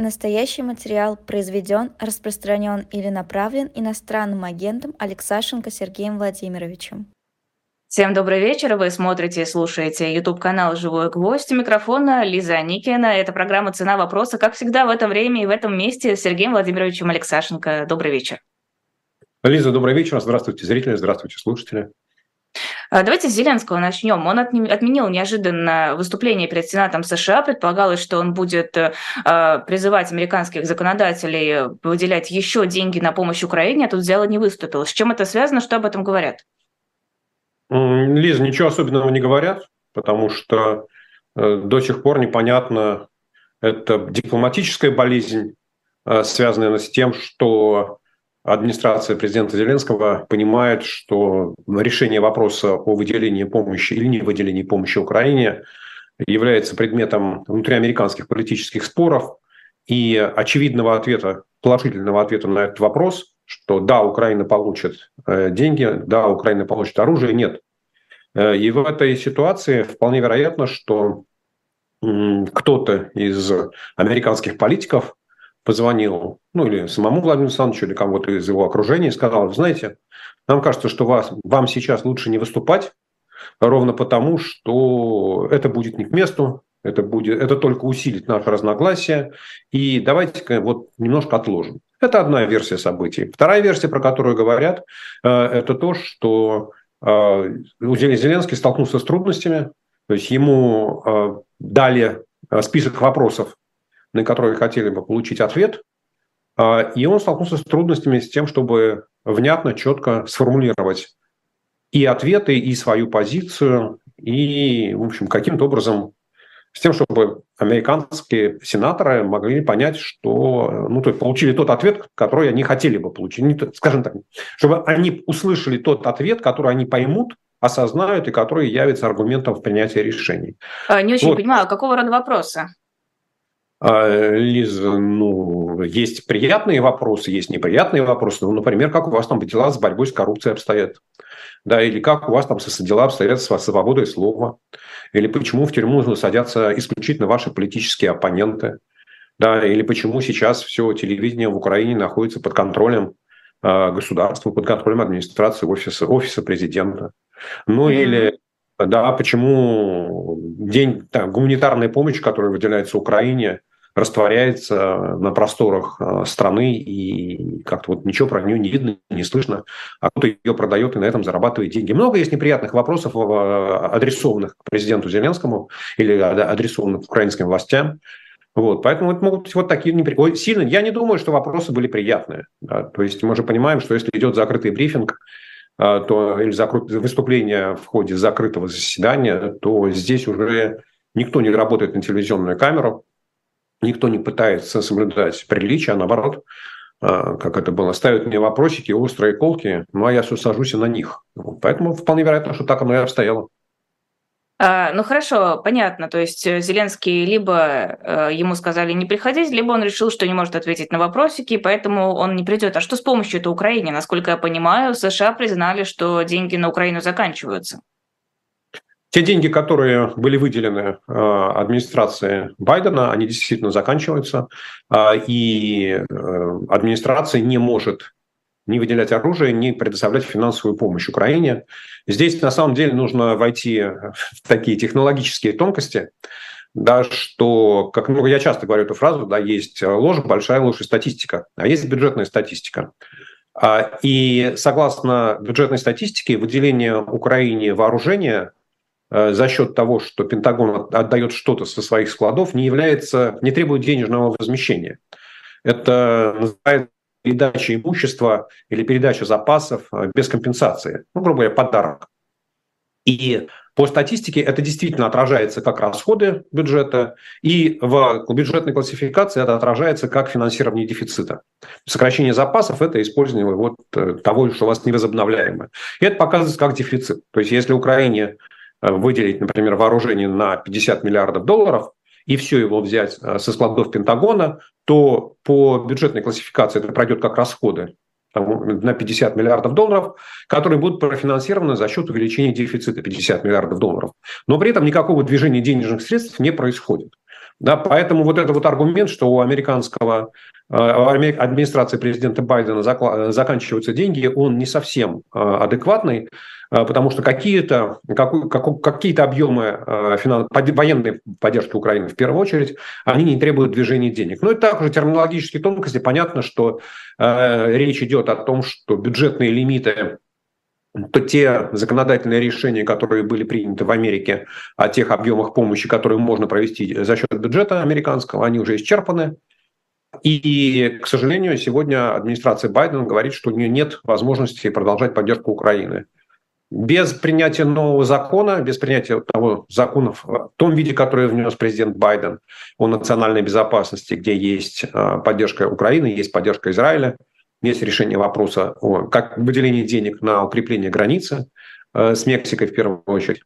Настоящий материал произведен, распространен или направлен иностранным агентом Алексашенко Сергеем Владимировичем. Всем добрый вечер. Вы смотрите и слушаете YouTube-канал «Живой гвоздь». У микрофона Лиза Никина. Это программа «Цена вопроса». Как всегда в это время и в этом месте с Сергеем Владимировичем Алексашенко. Добрый вечер. Лиза, добрый вечер. Здравствуйте, зрители. Здравствуйте, слушатели. А, давайте с Зеленского начнем. Он отменил неожиданно выступление перед Сенатом США. Предполагалось, что он будет э, а, призывать американских законодателей выделять еще деньги на помощь Украине, а тут взял и не выступил. С чем это связано? Что об этом говорят? Лиза, ничего особенного не говорят, потому что э, до сих пор непонятно, это дипломатическая болезнь, э, связанная с тем, что администрация президента Зеленского понимает, что решение вопроса о выделении помощи или не выделении помощи Украине является предметом внутриамериканских политических споров и очевидного ответа, положительного ответа на этот вопрос, что да, Украина получит э, деньги, да, Украина получит оружие, нет. Э, и в этой ситуации вполне вероятно, что кто-то из американских политиков позвонил, ну или самому Владимиру Александровичу, или кому-то из его окружения, и сказал, знаете, нам кажется, что вас, вам сейчас лучше не выступать, ровно потому, что это будет не к месту, это, будет, это только усилит наше разногласие, и давайте-ка вот немножко отложим. Это одна версия событий. Вторая версия, про которую говорят, э, это то, что э, Зеленский столкнулся с трудностями, то есть ему э, дали список вопросов, на которые хотели бы получить ответ, а, и он столкнулся с трудностями с тем, чтобы внятно, четко сформулировать и ответы, и свою позицию, и, в общем, каким-то образом с тем, чтобы американские сенаторы могли понять, что, ну, то есть получили тот ответ, который они хотели бы получить. Не, скажем так, чтобы они услышали тот ответ, который они поймут, осознают и который явится аргументом в принятии решений. А, не очень вот. понимаю, какого рода вопросы? А, Лиза, ну, есть приятные вопросы, есть неприятные вопросы. Ну, например, как у вас там дела с борьбой с коррупцией обстоят? Да, или как у вас там дела обстоят с свободой слова? Или почему в тюрьму садятся исключительно ваши политические оппоненты? Да, или почему сейчас все телевидение в Украине находится под контролем э, государства, под контролем администрации офиса, офиса президента? Ну, mm-hmm. или да, почему день там, гуманитарной помощи, которая выделяется Украине, растворяется на просторах э, страны, и как-то вот ничего про нее не видно, не слышно, а кто-то ее продает и на этом зарабатывает деньги. Много есть неприятных вопросов, э, адресованных к президенту Зеленскому или адресованных украинским властям. Вот, поэтому это могут быть вот такие неприятные. Сильно, я не думаю, что вопросы были приятные. Да. То есть мы же понимаем, что если идет закрытый брифинг, э, то или выступление в ходе закрытого заседания, то здесь уже никто не работает на телевизионную камеру, Никто не пытается соблюдать приличия, а наоборот, а, как это было, ставят мне вопросики, острые колки, ну а я все сажусь на них. Поэтому вполне вероятно, что так оно и обстояло. А, ну хорошо, понятно. То есть э, Зеленский либо э, ему сказали не приходить, либо он решил, что не может ответить на вопросики, поэтому он не придет. А что с помощью этой Украине? Насколько я понимаю, США признали, что деньги на Украину заканчиваются. Те деньги, которые были выделены э, администрации Байдена, они действительно заканчиваются, а, и э, администрация не может не выделять оружие, не предоставлять финансовую помощь Украине. Здесь на самом деле нужно войти в такие технологические тонкости, да, что, как ну, я часто говорю эту фразу, да, есть ложь, большая ложь и статистика, а есть бюджетная статистика. А, и согласно бюджетной статистике, выделение Украине вооружения Э, за счет того, что Пентагон отдает что-то со своих складов, не является, не требует денежного возмещения. Это называется передача имущества или передача запасов э, без компенсации. Ну, грубо говоря, подарок. И по статистике это действительно отражается как расходы бюджета, и в бюджетной классификации это отражается как финансирование дефицита. Сокращение запасов – это использование вот э, того, что у вас невозобновляемое. И это показывается как дефицит. То есть если Украине Э, выделить, например, вооружение на 50 миллиардов долларов и все его взять э, со складов Пентагона, то по бюджетной классификации это пройдет как расходы там, на 50 миллиардов долларов, которые будут профинансированы за счет увеличения дефицита 50 миллиардов долларов. Но при этом никакого движения денежных средств не происходит. Да, поэтому вот этот вот аргумент, что у американского у администрации президента Байдена заканчиваются деньги, он не совсем адекватный, потому что какие-то какие объемы военной поддержки Украины в первую очередь, они не требуют движения денег. Но это также терминологические тонкости. Понятно, что речь идет о том, что бюджетные лимиты то те законодательные решения, которые были приняты в Америке о тех объемах помощи, которые можно провести за счет бюджета американского, они уже исчерпаны. И, к сожалению, сегодня администрация Байдена говорит, что у нее нет возможности продолжать поддержку Украины. Без принятия нового закона, без принятия того закона в том виде, который внес президент Байден о национальной безопасности, где есть а, поддержка Украины, есть поддержка Израиля, есть решение вопроса о как выделении денег на укрепление границы э, с Мексикой в первую очередь.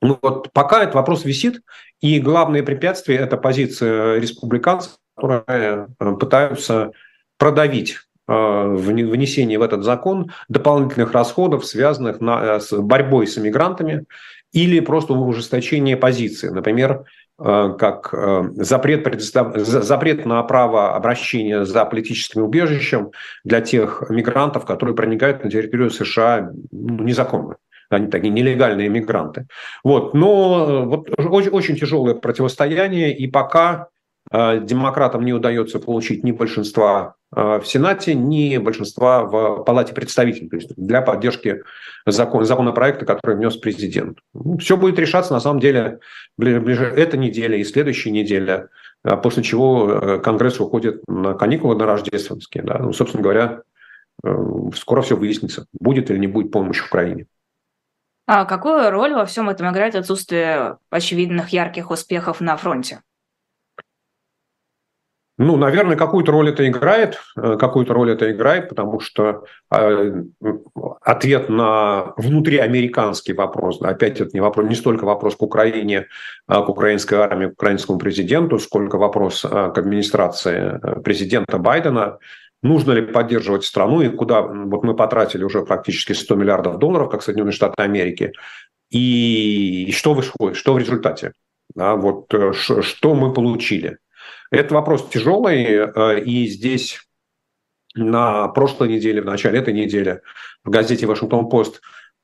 Ну вот пока этот вопрос висит, и главное препятствие – это позиция республиканцев, которые э, пытаются продавить э, внесение в этот закон дополнительных расходов, связанных на, с борьбой с иммигрантами, или просто ужесточение позиции. Например, Э, как э, запрет, запрет на право обращения за политическим убежищем для тех мигрантов, которые проникают на территорию США ну, незаконно. Они такие нелегальные мигранты. Вот. Но э, вот очень, очень тяжелое противостояние, и пока демократам не удается получить ни большинства в Сенате, ни большинства в Палате представителей, то есть для поддержки закон, законопроекта, который внес президент. Ну, Все будет решаться, на самом деле, ближе, эта неделя и следующая неделя, а после чего э, Конгресс уходит на каникулы на рождественские. Да? Ну, собственно говоря, э, скоро все выяснится, будет или не будет помощь Украине. А какую роль во всем этом играет отсутствие очевидных ярких успехов на фронте? Ну, наверное, какую-то роль это играет, э, какую-то роль это играет, потому что э, ответ на внутриамериканский вопрос, опять это не вопрос, не столько вопрос к Украине, а к украинской армии, к украинскому президенту, сколько вопрос э, к администрации президента Байдена, нужно ли поддерживать страну и куда, вот мы потратили уже практически 100 миллиардов долларов, как Соединенные Штаты Америки, и что выходит, что в результате, да, вот что мы получили – это вопрос тяжелый, э, и здесь на прошлой неделе, в начале этой недели в газете «Вашингтон-Пост»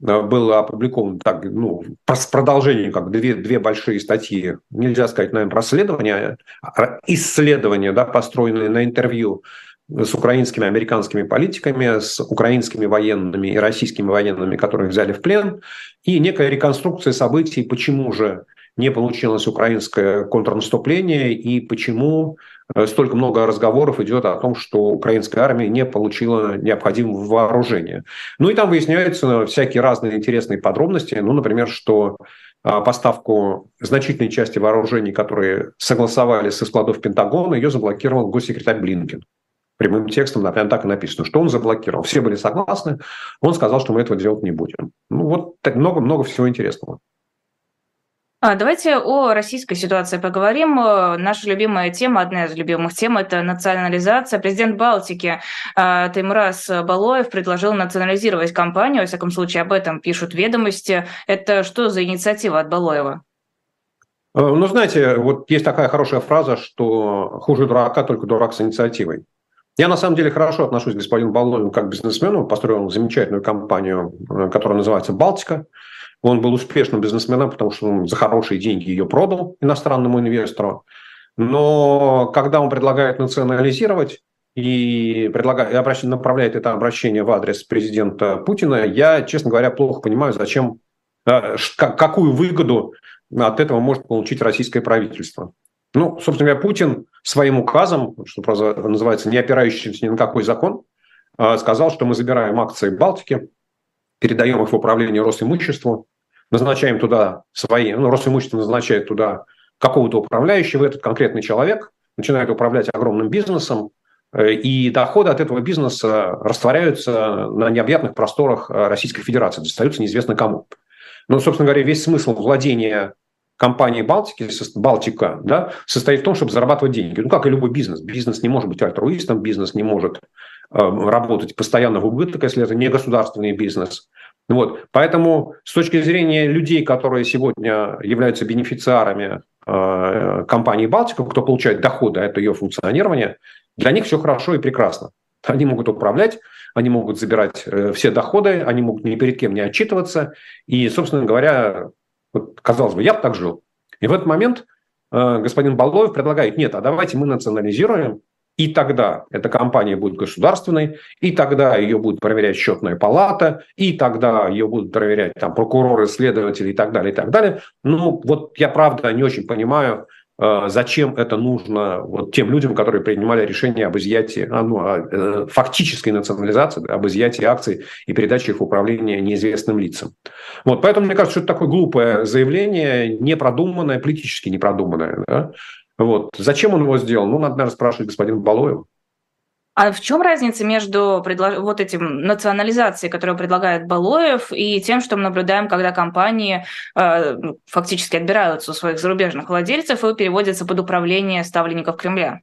э, было опубликовано так, ну, с продолжением, как две, две большие статьи, нельзя сказать, наверное, расследования, а исследования, да, построенные на интервью с украинскими, американскими политиками, с украинскими военными и российскими военными, которых взяли в плен, и некая реконструкция событий, почему же не получилось украинское контрнаступление и почему э, столько много разговоров идет о том, что украинская армия не получила необходимого вооружения. Ну и там выясняются всякие разные интересные подробности. Ну, например, что а, поставку значительной части вооружений, которые согласовали со складов Пентагона, ее заблокировал госсекретарь Блинкен. Прямым текстом, например, так и написано, что он заблокировал. Все были согласны, он сказал, что мы этого делать не будем. Ну вот так много-много всего интересного. А, давайте о российской ситуации поговорим. Э, наша любимая тема, одна из любимых тем, это национализация. Президент Балтики э, Таймурас Балоев предложил национализировать компанию. Во всяком случае, об этом пишут ведомости. Это что за инициатива от Балоева? Э, ну, знаете, вот есть такая хорошая фраза, что хуже дурака, только дурак с инициативой. Я на самом деле хорошо отношусь к господину Балоеву как бизнесмену. Построил замечательную компанию, которая называется «Балтика». Он был успешным бизнесменом, потому что он за хорошие деньги ее продал иностранному инвестору. Но когда он предлагает национализировать и, предлагает, обращ, направляет это обращение в адрес президента Путина, я, честно говоря, плохо понимаю, зачем, э, какую выгоду от этого может получить российское правительство. Ну, собственно говоря, Путин своим указом, что называется, не опирающимся ни на какой закон, э, сказал, что мы забираем акции Балтики, передаем их в управление Росимуществу, назначаем туда свои, ну, Росимущество назначает туда какого-то управляющего, этот конкретный человек начинает управлять огромным бизнесом, э, и доходы от этого бизнеса растворяются на необъятных просторах э, Российской Федерации, достаются неизвестно кому. Но, собственно говоря, весь смысл владения компании Балтики, Балтика, да, состоит в том, чтобы зарабатывать деньги. Ну, как и любой бизнес. Бизнес не может быть альтруистом, бизнес не может э, работать постоянно в убыток, если это не государственный бизнес. Вот. Поэтому с точки зрения людей, которые сегодня являются бенефициарами компании «Балтика», кто получает доходы, это ее функционирование, для них все хорошо и прекрасно. Они могут управлять, они могут забирать все доходы, они могут ни перед кем не отчитываться. И, собственно говоря, вот, казалось бы, я бы так жил. И в этот момент господин Балоев предлагает, нет, а давайте мы национализируем и тогда эта компания будет государственной, и тогда ее будет проверять счетная палата, и тогда ее будут проверять там прокуроры, следователи и так далее, и так далее. Ну, вот я правда не очень понимаю, э, зачем это нужно вот тем людям, которые принимали решение об изъятии, а, ну, э, фактической национализации, об изъятии акций и передаче их в управление неизвестным лицам. Вот, поэтому мне кажется, что это такое глупое заявление, непродуманное, политически непродуманное. Да? Вот. Зачем он его сделал? Ну, надо, наверное, спрашивать господина Балоева. А в чем разница между предлож... вот этим национализацией, которую предлагает Балоев, и тем, что мы наблюдаем, когда компании э, ну, фактически отбираются у своих зарубежных владельцев и переводятся под управление ставленников Кремля?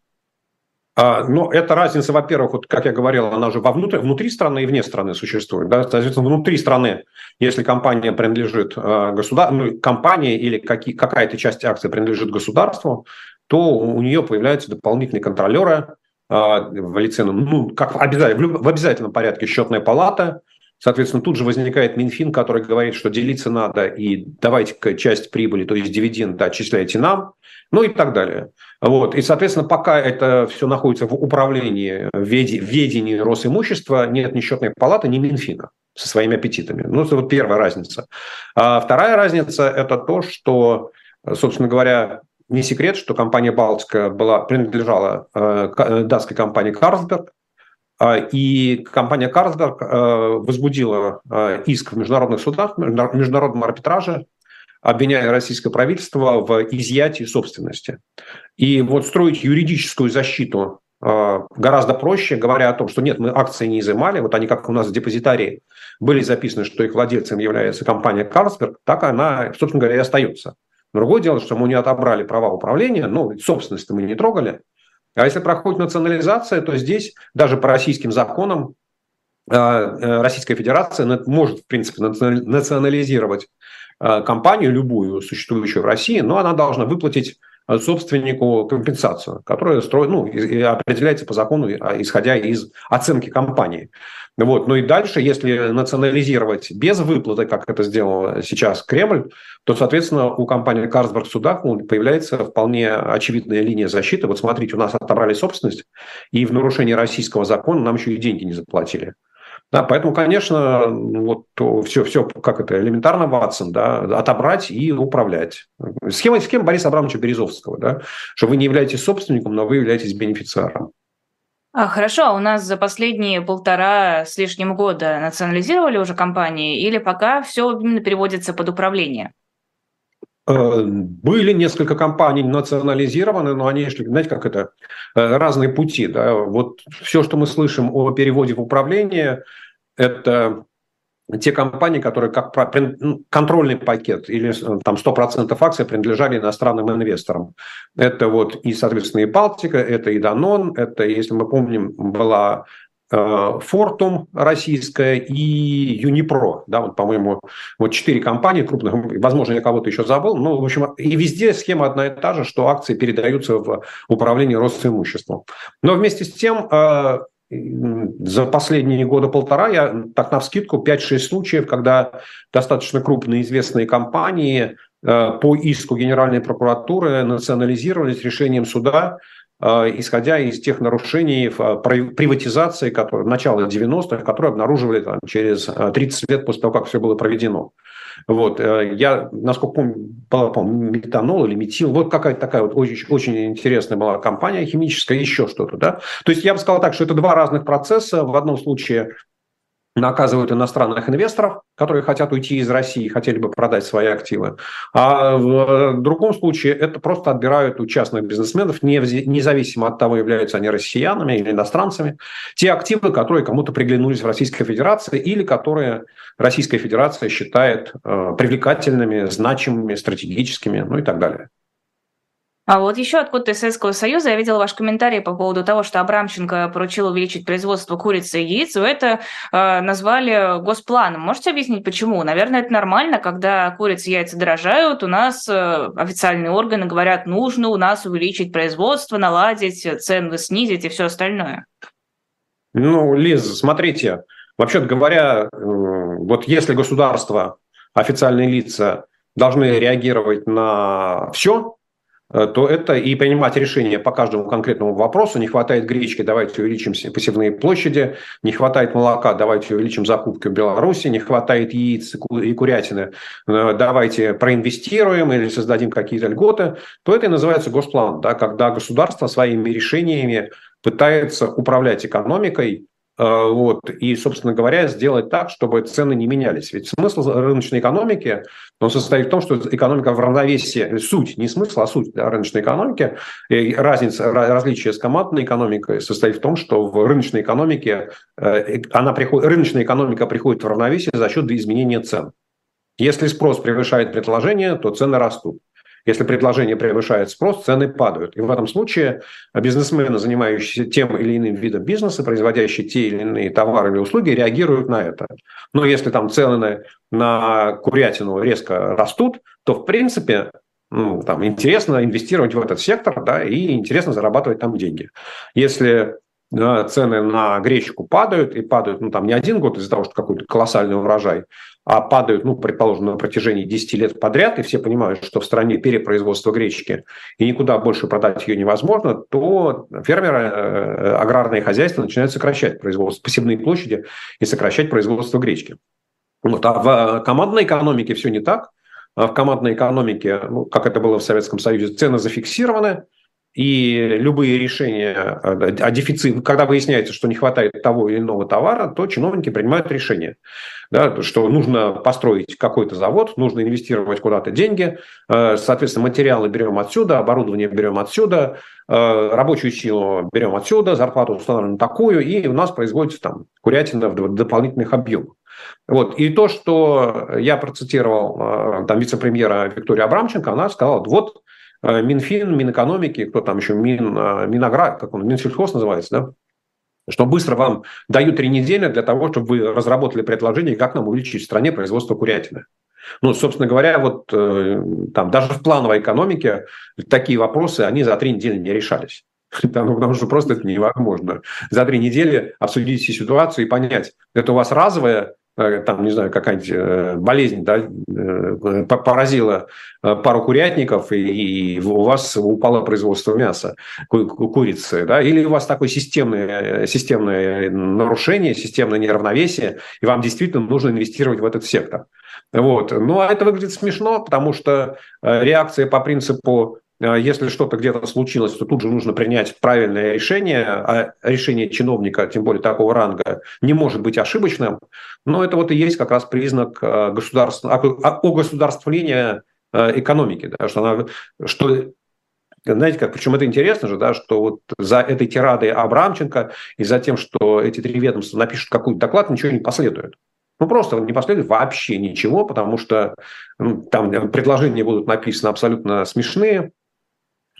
А, ну, эта разница, во-первых, вот, как я говорил, она уже вовнутрь, внутри страны и вне страны существует. Да? Соответственно, внутри страны, если компания принадлежит э, государству, ну, компания или какие, какая-то часть акций принадлежит государству, то у нее появляются дополнительные контролеры а, в лице, ну, как в обязательном, в обязательном порядке счетная палата, Соответственно, тут же возникает Минфин, который говорит, что делиться надо, и давайте часть прибыли, то есть дивиденды, отчисляйте нам, ну и так далее. Вот. И, соответственно, пока это все находится в управлении, в ведении Росимущества, нет ни счетной палаты, ни Минфина со своими аппетитами. Ну, это вот первая разница. А вторая разница – это то, что, собственно говоря, не секрет, что компания «Балтика» была, принадлежала э, э датской компании «Карлсберг», э, и компания «Карлсберг» э, возбудила иск в международных судах, в международном арбитраже, обвиняя российское правительство в изъятии собственности. И вот строить юридическую защиту гораздо проще, говоря о том, что нет, мы акции не изымали, вот они как у нас в депозитарии были записаны, что их владельцем является компания «Карлсберг», так она, собственно говоря, и остается. Другое дело, что мы не отобрали права управления, ну, собственность мы не трогали. А если проходит национализация, то здесь даже по российским законам э, э, Российская Федерация может, в принципе, национализировать э, компанию, любую существующую в России, но она должна выплатить собственнику компенсацию, которая строит, ну, определяется по закону, а, исходя из оценки компании. Вот. Ну и дальше, если национализировать без выплаты, как это сделал сейчас Кремль, то, соответственно, у компании Карсберг в судах появляется вполне очевидная линия защиты. Вот смотрите, у нас отобрали собственность, и в нарушении российского закона нам еще и деньги не заплатили. Да, поэтому, конечно, вот все, все как это, элементарно, Ватсон, да, отобрать и управлять. Схема, схема Бориса Абрамовича Березовского, да, что вы не являетесь собственником, но вы являетесь бенефициаром. А, хорошо, а у нас за последние полтора с лишним года национализировали уже компании или пока все именно переводится под управление? Э, были несколько компаний национализированы, но они шли, знаете, как это, э, разные пути. Да? Вот все, что мы слышим о переводе в управление, это те компании, которые как ну, контрольный пакет или э, там 100% акций принадлежали иностранным инвесторам. Это вот и, соответственно, и Балтика, это и Данон, это, если мы помним, была Фортум э, российская и Юнипро, да, вот, по-моему, вот четыре компании крупных, возможно, я кого-то еще забыл, но, в общем, и везде схема одна и та же, что акции передаются в управление Росимуществом. Но вместе с тем, э, за последние года полтора я так на вскидку 5-6 случаев, когда достаточно крупные известные компании э, по иску Генеральной прокуратуры национализировались решением суда исходя из тех нарушений э, приватизации, которые, начала 90-х, которые обнаруживали там, через 30 э, лет после того, как все было проведено. Вот, я, насколько помню, помню, метанол или метил, вот какая-то такая вот очень, очень интересная была компания химическая, еще что-то, да. То есть я бы сказал так, что это два разных процесса. В одном случае наказывают иностранных инвесторов, которые хотят уйти из России, хотели бы продать свои активы. А в другом случае это просто отбирают у частных бизнесменов, независимо от того, являются они россиянами или иностранцами, те активы, которые кому-то приглянулись в Российской Федерации или которые Российская Федерация считает э, привлекательными, значимыми, стратегическими, ну и так далее. А вот еще откуда-то из Советского Союза я видела ваш комментарий по поводу того, что Абрамченко поручил увеличить производство курицы и яиц. Вы это э, назвали госпланом. Можете объяснить, почему? Наверное, это нормально, когда курица и яйца дорожают, у нас э, официальные органы говорят, нужно у нас увеличить производство, наладить, цены снизить и все остальное. Ну, Лиз, смотрите, вообще говоря, вот если государство, официальные лица должны реагировать на все, Э, то это и принимать решения по каждому конкретному вопросу. Не хватает гречки, давайте увеличим посевные площади. Не хватает молока, давайте увеличим закупки в Беларуси. Не хватает яиц и курятины, э, давайте проинвестируем или создадим какие-то льготы. То это и называется госплан, да, когда государство своими решениями пытается управлять экономикой Э, вот, и, собственно говоря, сделать так, чтобы цены не менялись. Ведь смысл рыночной экономики, он состоит в том, что экономика в равновесии, суть, не смысл, а суть да, рыночной экономики, и разница, различие с командной экономикой состоит в том, что в рыночной экономике э, она приходит, рыночная экономика приходит в равновесие за счет изменения цен. Если спрос превышает предложение, то цены растут. Если предложение превышает спрос, цены падают. И в этом случае бизнесмены, занимающиеся тем или иным видом бизнеса, производящие те или иные товары или услуги, реагируют на это. Но если там цены на курятину резко растут, то в принципе ну, там, интересно инвестировать в этот сектор да, и интересно зарабатывать там деньги. Если цены на гречку падают, и падают, ну, там не один год из-за того, что какой-то колоссальный урожай, падают, ну, предположим, на протяжении 10 лет подряд, и все понимают, что в стране перепроизводство гречки, и никуда больше продать ее невозможно, то фермеры, э, аграрные хозяйства начинают сокращать производство, посевные площади и сокращать производство гречки. Вот. А в командной экономике все не так. А в командной экономике, ну, как это было в Советском Союзе, цены зафиксированы, и любые решения о дефиците, когда выясняется, что не хватает того или иного товара, то чиновники принимают решение, да, что нужно построить какой-то завод, нужно инвестировать куда-то деньги, э, соответственно, материалы берем отсюда, оборудование берем отсюда, э, рабочую силу берем отсюда, зарплату установлена такую, и у нас производится там курятина в дополнительных объемах. Вот. И то, что я процитировал э, там вице-премьера Виктория Абрамченко, она сказала, вот Минфин, Минэкономики, кто там еще, Мин, э, Минагра, как он, Минсельхоз называется, да? что быстро вам дают три недели для того, чтобы вы разработали предложение, как нам увеличить в стране производство курятины. Ну, собственно говоря, вот э, там даже в плановой экономике такие вопросы, они за три недели не решались. Потому, потому что просто это невозможно. За три недели обсудить всю ситуацию и понять, это у вас разовая Э, там, не знаю, какая-нибудь э, болезнь да, э, поразила пару курятников, и, у вас упало производство мяса, курицы, да, или у вас такое системное, системное нарушение, системное неравновесие, и вам действительно нужно инвестировать в этот сектор. Вот. Ну, а это выглядит смешно, потому что реакция по принципу если что-то где-то случилось, то тут же нужно принять правильное решение, а решение чиновника, тем более такого ранга, не может быть ошибочным. Но это вот и есть как раз признак а, государства, огосударствления а, экономики, да, что, она, что знаете как, причем это интересно же, да, что вот за этой тирадой Абрамченко и за тем, что эти три ведомства напишут какой-то доклад, ничего не последует. Ну, просто не последует вообще ничего, потому что ну, там предложения будут написаны абсолютно смешные,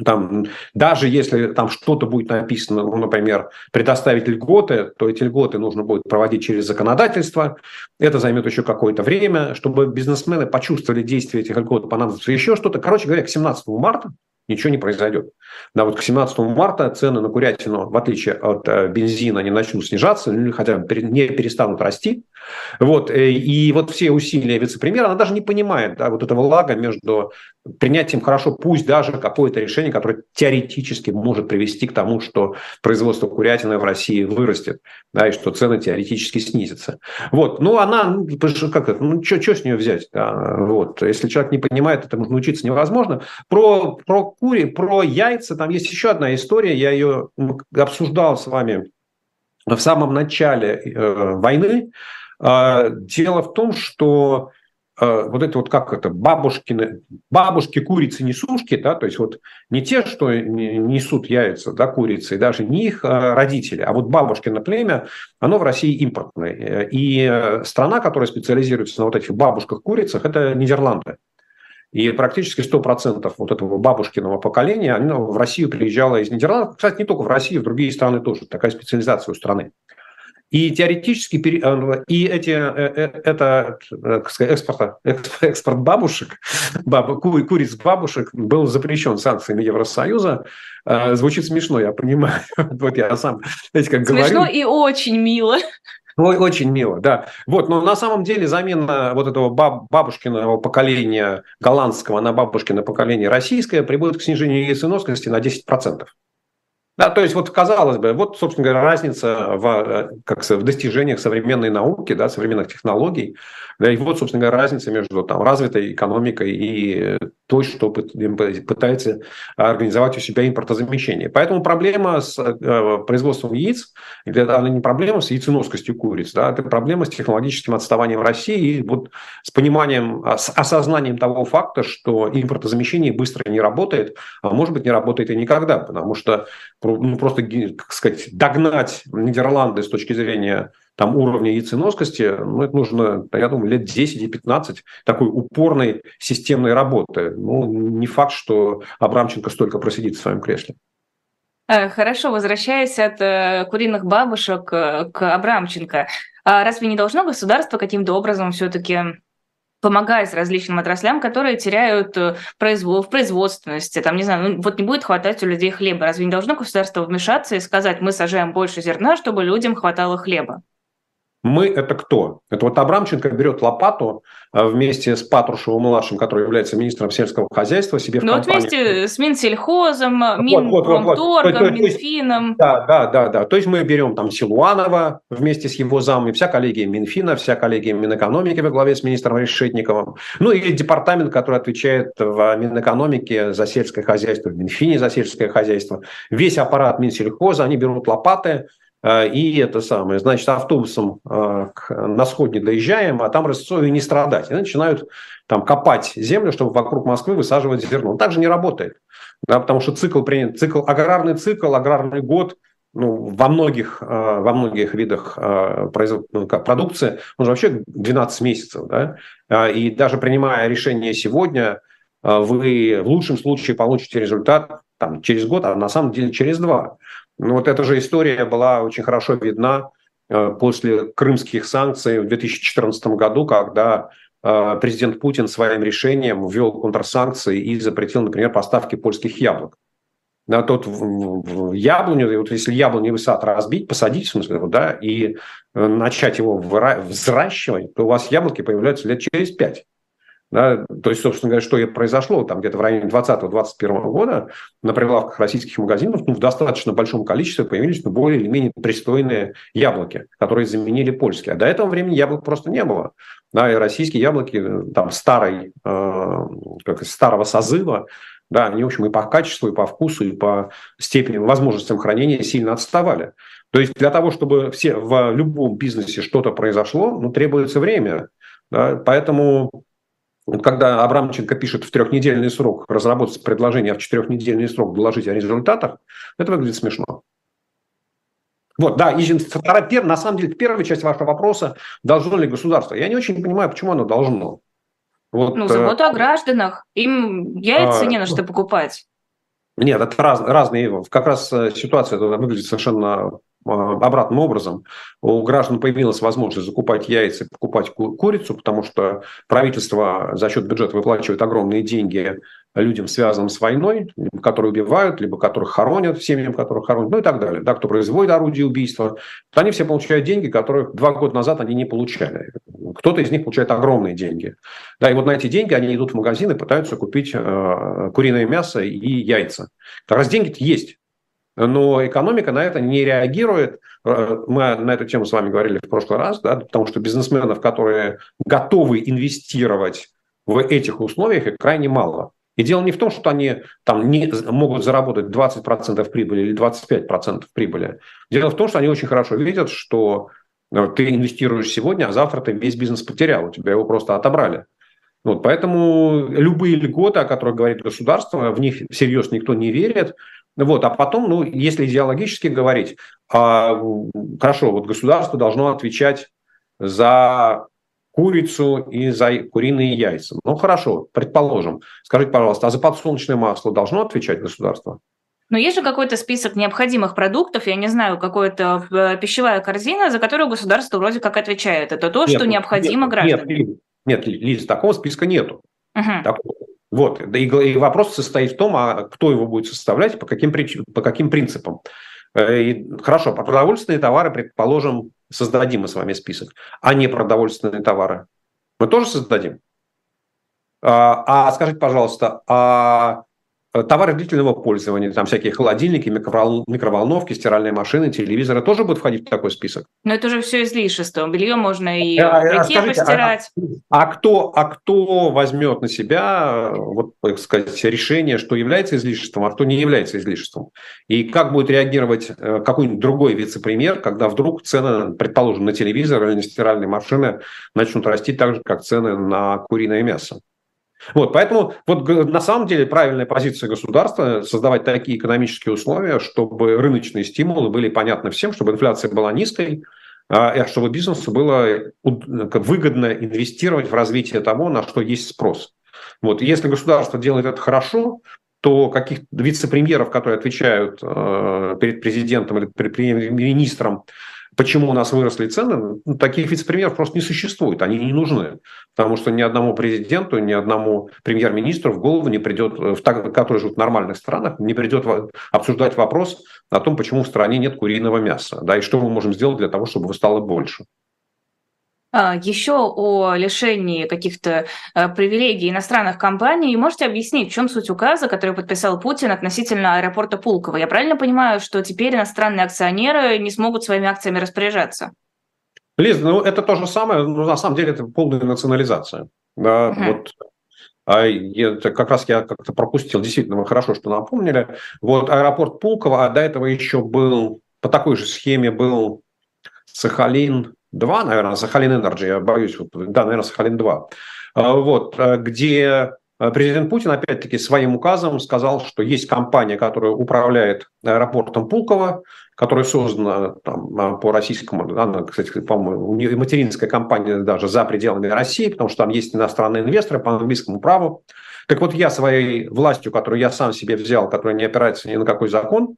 там, даже если там что-то будет написано, ну, например, предоставить льготы, то эти льготы нужно будет проводить через законодательство. Это займет еще какое-то время, чтобы бизнесмены почувствовали действие этих льгот, понадобится еще что-то. Короче говоря, к 17 марта ничего не произойдет. Да, вот к 17 марта цены на курятину, в отличие от э, бензина, не начнут снижаться, или хотя бы не перестанут расти. Вот, э, и вот все усилия вице-премьера, она даже не понимает да, вот этого лага между принятием хорошо, пусть даже какое-то решение, которое теоретически может привести к тому, что производство курятины в России вырастет, да, и что цены теоретически снизятся. Вот, ну она, ну, как это, ну что с нее взять? Да, вот, если человек не понимает, этому научиться невозможно. Про, про кури, про яйца, там есть еще одна история, я ее обсуждал с вами в самом начале э, войны. Э, дело в том, что э, вот это вот как это, бабушкины, бабушки, курицы, несушки, да, то есть вот не те, что несут яйца, да, курицы, даже не их а родители, а вот бабушкино племя, оно в России импортное. И страна, которая специализируется на вот этих бабушках, курицах, это Нидерланды. И практически 100% вот этого бабушкиного поколения оно в Россию приезжало из Нидерландов. Кстати, не только в Россию, в другие страны тоже. Такая специализация у страны. И теоретически э, и эти, э, э, это сказать, экспорта, экспорт бабушек, баб, куриц бабушек был запрещен санкциями Евросоюза. Звучит смешно, я понимаю. Вот я сам, знаете, как смешно говорю. Смешно и очень мило. Ой, очень мило, да. Вот, но на самом деле замена вот этого баб, бабушкиного поколения голландского на бабушкино поколение российское приводит к снижению яйценосности на 10%. Да, то есть вот казалось бы, вот, собственно говоря, разница в, э, как, в достижениях современной науки, да, современных технологий. Да, и вот, собственно говоря, разница между там, развитой экономикой и той, что пытается организовать у себя импортозамещение. Поэтому проблема с э, производством яиц, это не проблема с яйценоскостью куриц, да, это проблема с технологическим отставанием России и вот с пониманием, с осознанием того факта, что импортозамещение быстро не работает, а может быть не работает и никогда, потому что ну, просто, как сказать, догнать Нидерланды с точки зрения там, уровня яйценоскости, ну, это нужно, я думаю, лет 10 и 15 такой упорной системной работы. Ну, не факт, что Абрамченко столько просидит в своем кресле. Э, хорошо, возвращаясь от э, куриных бабушек э, к Абрамченко, а разве не должно государство каким-то образом все-таки помогать различным отраслям, которые теряют производ, в производственности. Там, не знаю, ну, вот не будет хватать у людей хлеба. Разве не должно государство вмешаться и сказать, мы сажаем больше зерна, чтобы людям хватало хлеба? Мы – это кто? Это вот Абрамченко берет лопату а, вместе с Патрушевым-младшим, который является министром сельского хозяйства, себе в Ну вот вместе с Минсельхозом, Минпромторгом, вот, вот, вот, Минфином. Да, да, да, да. То есть мы берем там Силуанова вместе с его замами, вся коллегия Минфина, вся коллегия Минэкономики во главе с министром Решетниковым, ну и департамент, который отвечает в Минэкономике за сельское хозяйство, в Минфине за сельское хозяйство. Весь аппарат Минсельхоза, они берут лопаты, Э, и это самое, значит, автобусом э, на сходне доезжаем, а там рысцой не страдать. И начинают там копать землю, чтобы вокруг Москвы высаживать зерно. Он также не работает, да, потому что цикл принят, цикл, аграрный цикл, аграрный год, ну, во многих, э, во многих видах ну, продукции, он же вообще 12 месяцев, да, и даже принимая решение сегодня, вы в лучшем случае получите результат там, через год, а на самом деле через два. Ну вот эта же история была очень хорошо видна э, после крымских санкций в 2014 году, когда э, президент Путин своим решением ввел контрсанкции и запретил, например, поставки польских яблок. На тот яблоню, вот если яблоневый сад разбить, посадить, в смысле, да, и э, начать его взращивать, то у вас яблоки появляются лет через пять. Да, то есть, собственно говоря, что это произошло там где-то в районе 2020-2021 года на прилавках российских магазинов ну, в достаточно большом количестве появились ну, более или менее пристойные яблоки, которые заменили польские. А до этого времени яблок просто не было. Да, и российские яблоки там старой, э, как старого созыва, да, они, в общем, и по качеству, и по вкусу, и по степени возможностям хранения сильно отставали. То есть для того, чтобы все в любом бизнесе что-то произошло, ну, требуется время. Да, поэтому вот когда Абрамченко пишет в трехнедельный срок разработать предложение, а в четырехнедельный срок доложить о результатах, это выглядит смешно. Вот, да, и вторая, пер, на самом деле, первая часть вашего вопроса, должно ли государство? Я не очень понимаю, почему оно должно. Вот, ну, э, о гражданах. Им яйца а, не на что покупать. Нет, это раз, разные. Как раз э, ситуация выглядит совершенно обратным образом. У граждан появилась возможность закупать яйца, покупать курицу, потому что правительство за счет бюджета выплачивает огромные деньги людям, связанным с войной, которые убивают, либо которых хоронят, семьям которых хоронят, ну и так далее. Да, кто производит орудие убийства, то они все получают деньги, которых два года назад они не получали. Кто-то из них получает огромные деньги. Да, и вот на эти деньги они идут в магазин и пытаются купить э, куриное мясо и яйца. Как раз деньги есть. Но экономика на это не реагирует. Э, мы на эту тему с вами говорили в прошлый раз, да, потому что бизнесменов, которые готовы инвестировать в этих условиях, крайне мало. И дело не в том, что они там не могут заработать 20% прибыли или 25% прибыли. Дело в том, что они очень хорошо видят, что э, ты инвестируешь сегодня, а завтра ты весь бизнес потерял, у тебя его просто отобрали. Вот, поэтому любые льготы, о которых говорит государство, в них всерьез никто не верит. Вот, а потом, ну, если идеологически говорить, а, хорошо, вот государство должно отвечать за курицу и за куриные яйца. Ну хорошо, предположим. Скажите, пожалуйста, а за подсолнечное масло должно отвечать государство? Но есть же какой-то список необходимых продуктов, я не знаю, какая-то э, пищевая корзина, за которую государство вроде как отвечает. Это то, нет, что необходимо нет, гражданам. Нет, нет, Лиза, такого списка нету. Угу. Такого. Вот. И, и вопрос состоит в том, а кто его будет составлять, по каким, по каким принципам. Э, и, хорошо, по продовольственные товары, предположим, создадим мы с вами список, а не продовольственные товары. Мы тоже создадим. А, а скажите, пожалуйста, а товары длительного пользования, там всякие холодильники, микровол... микроволновки, стиральные машины, телевизоры тоже будут входить в такой список? Но это уже все излишество. Белье можно и а, в реке скажите, постирать. А, а, кто, а кто возьмет на себя вот, так сказать, решение, что является излишеством, а что не является излишеством? И как будет реагировать э, какой-нибудь другой вице-премьер, когда вдруг цены, предположим, на телевизор или на стиральные машины начнут расти так же, как цены на куриное мясо? Вот, поэтому вот на самом деле правильная позиция государства создавать такие экономические условия, чтобы рыночные стимулы были понятны всем, чтобы инфляция была низкой, а, и чтобы бизнесу было выгодно инвестировать в развитие того, на что есть спрос. Вот. если государство делает это хорошо, то каких вице-премьеров, которые отвечают э, перед президентом или перед премьер-министром Почему у нас выросли цены? Ну, таких вице-премьеров просто не существует, они не нужны. Потому что ни одному президенту, ни одному премьер-министру в голову не придет, в так, которые живут в нормальных странах, не придет обсуждать вопрос о том, почему в стране нет куриного мяса, да, и что мы можем сделать для того, чтобы его стало больше. А, Еще о лишении каких-то а, привилегий иностранных компаний. Можете объяснить, в чем суть указа, который подписал Путин относительно аэропорта Пулково? Я правильно понимаю, что теперь иностранные акционеры не смогут своими акциями распоряжаться? Лиз, ну это то же самое, но на самом деле это полная национализация. Да, угу. вот а это как раз я как-то пропустил, действительно, вы хорошо, что напомнили. Вот аэропорт Пулково, а до этого еще был, по такой же схеме был Сахалин, два, наверное, Сахалин Энерджи, я боюсь, вот, да, наверное, Сахалин 2, а, вот, а, где а, президент Путин опять-таки своим указом сказал, что есть компания, которая управляет аэропортом Пулково, которая создана там, по российскому, она, кстати, по-моему, материнская компания даже за пределами России, потому что там есть иностранные инвесторы по английскому праву. Так вот, я своей властью, которую я сам себе взял, которая не опирается ни на какой закон,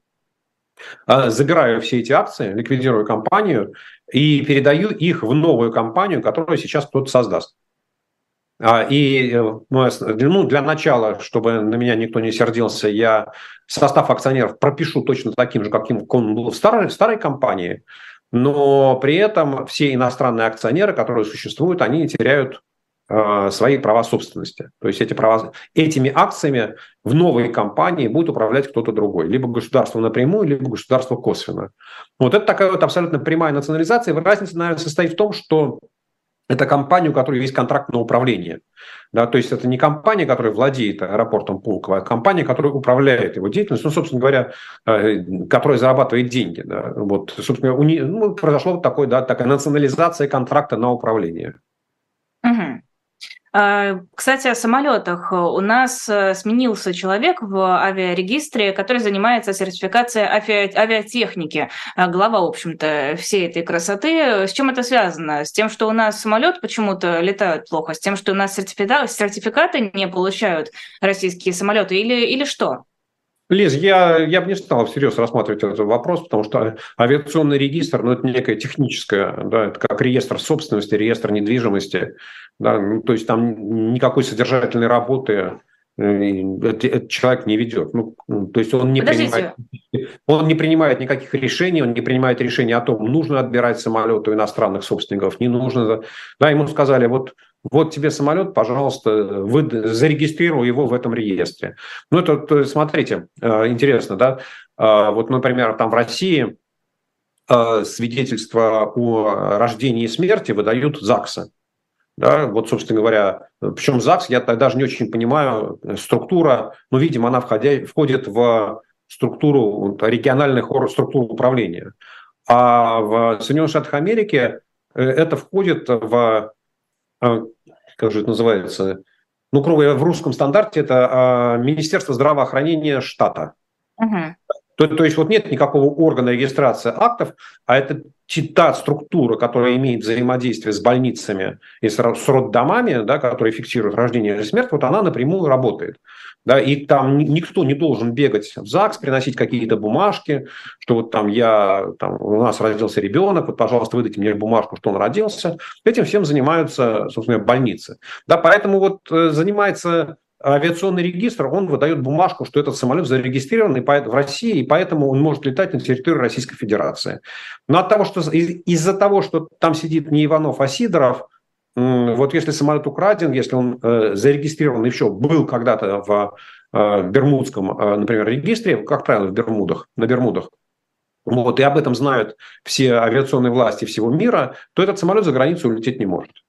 забираю все эти акции, ликвидирую компанию и передаю их в новую компанию, которую сейчас кто-то создаст. А, и э, ну, для начала, чтобы на меня никто не сердился, я состав акционеров пропишу точно таким же, каким он был в старой, старой компании, но при этом все иностранные акционеры, которые существуют, они теряют свои права собственности. То есть эти права, этими акциями в новой компании будет управлять кто-то другой. Либо государство напрямую, либо государство косвенно. Вот это такая вот абсолютно прямая национализация. Разница, наверное, состоит в том, что это компания, у которой есть контракт на управление. Да, то есть это не компания, которая владеет аэропортом Пулково, а компания, которая управляет его деятельностью, ну, собственно говоря, э, которая зарабатывает деньги. Да. Вот, собственно, у не, ну, произошло вот такое, да, такая национализация контракта на управление. Угу. А, кстати, о самолетах. У нас э, сменился человек в авиарегистре, который занимается сертификацией ави... авиатехники. А, глава, в общем-то, всей этой красоты. С чем это связано? С тем, что у нас самолет почему-то летают плохо? С тем, что у нас сертификаты, сертификаты не получают российские самолеты? Или, или что? Лиз, я, я бы не стал всерьез рассматривать этот вопрос, потому что авиационный регистр, ну, это некая техническая, да, это как реестр собственности, реестр недвижимости, да, ну, то есть там никакой содержательной работы этот человек не ведет. Ну, то есть он не, принимает, он не принимает никаких решений, он не принимает решения о том, нужно отбирать самолеты у иностранных собственников, не нужно. Да, ему сказали, вот вот тебе самолет, пожалуйста, вы, зарегистрируй его в этом реестре. Ну, это, смотрите, э, интересно, да? Э, вот, например, там в России э, свидетельство о рождении и смерти выдают ЗАГСы. Да, вот, собственно говоря, причем ЗАГС, я даже не очень понимаю, структура, ну, видимо, она входя, входит в структуру региональных структур управления. А в Соединенных Штатах Америки это входит в как же это называется, ну, грубо в русском стандарте это а, Министерство здравоохранения штата. Угу. То, то есть вот нет никакого органа регистрации актов, а это та структура, которая имеет взаимодействие с больницами и с, роддомами, да, которые фиксируют рождение или смерть, вот она напрямую работает. Да, и там никто не должен бегать в ЗАГС, приносить какие-то бумажки, что вот там я, там, у нас родился ребенок, вот, пожалуйста, выдайте мне бумажку, что он родился. Этим всем занимаются, собственно, больницы. Да, поэтому вот э, занимается авиационный регистр, он выдает бумажку, что этот самолет зарегистрирован в России, и поэтому он может летать на территории Российской Федерации. Но от того, что из-за того, что там сидит не Иванов, а Сидоров, вот если самолет украден, если он э, зарегистрирован еще был когда-то в э, Бермудском, э, например, регистре, как правило, в Бермудах, на Бермудах, вот, и об этом знают все авиационные власти всего мира, то этот самолет за границу улететь не может.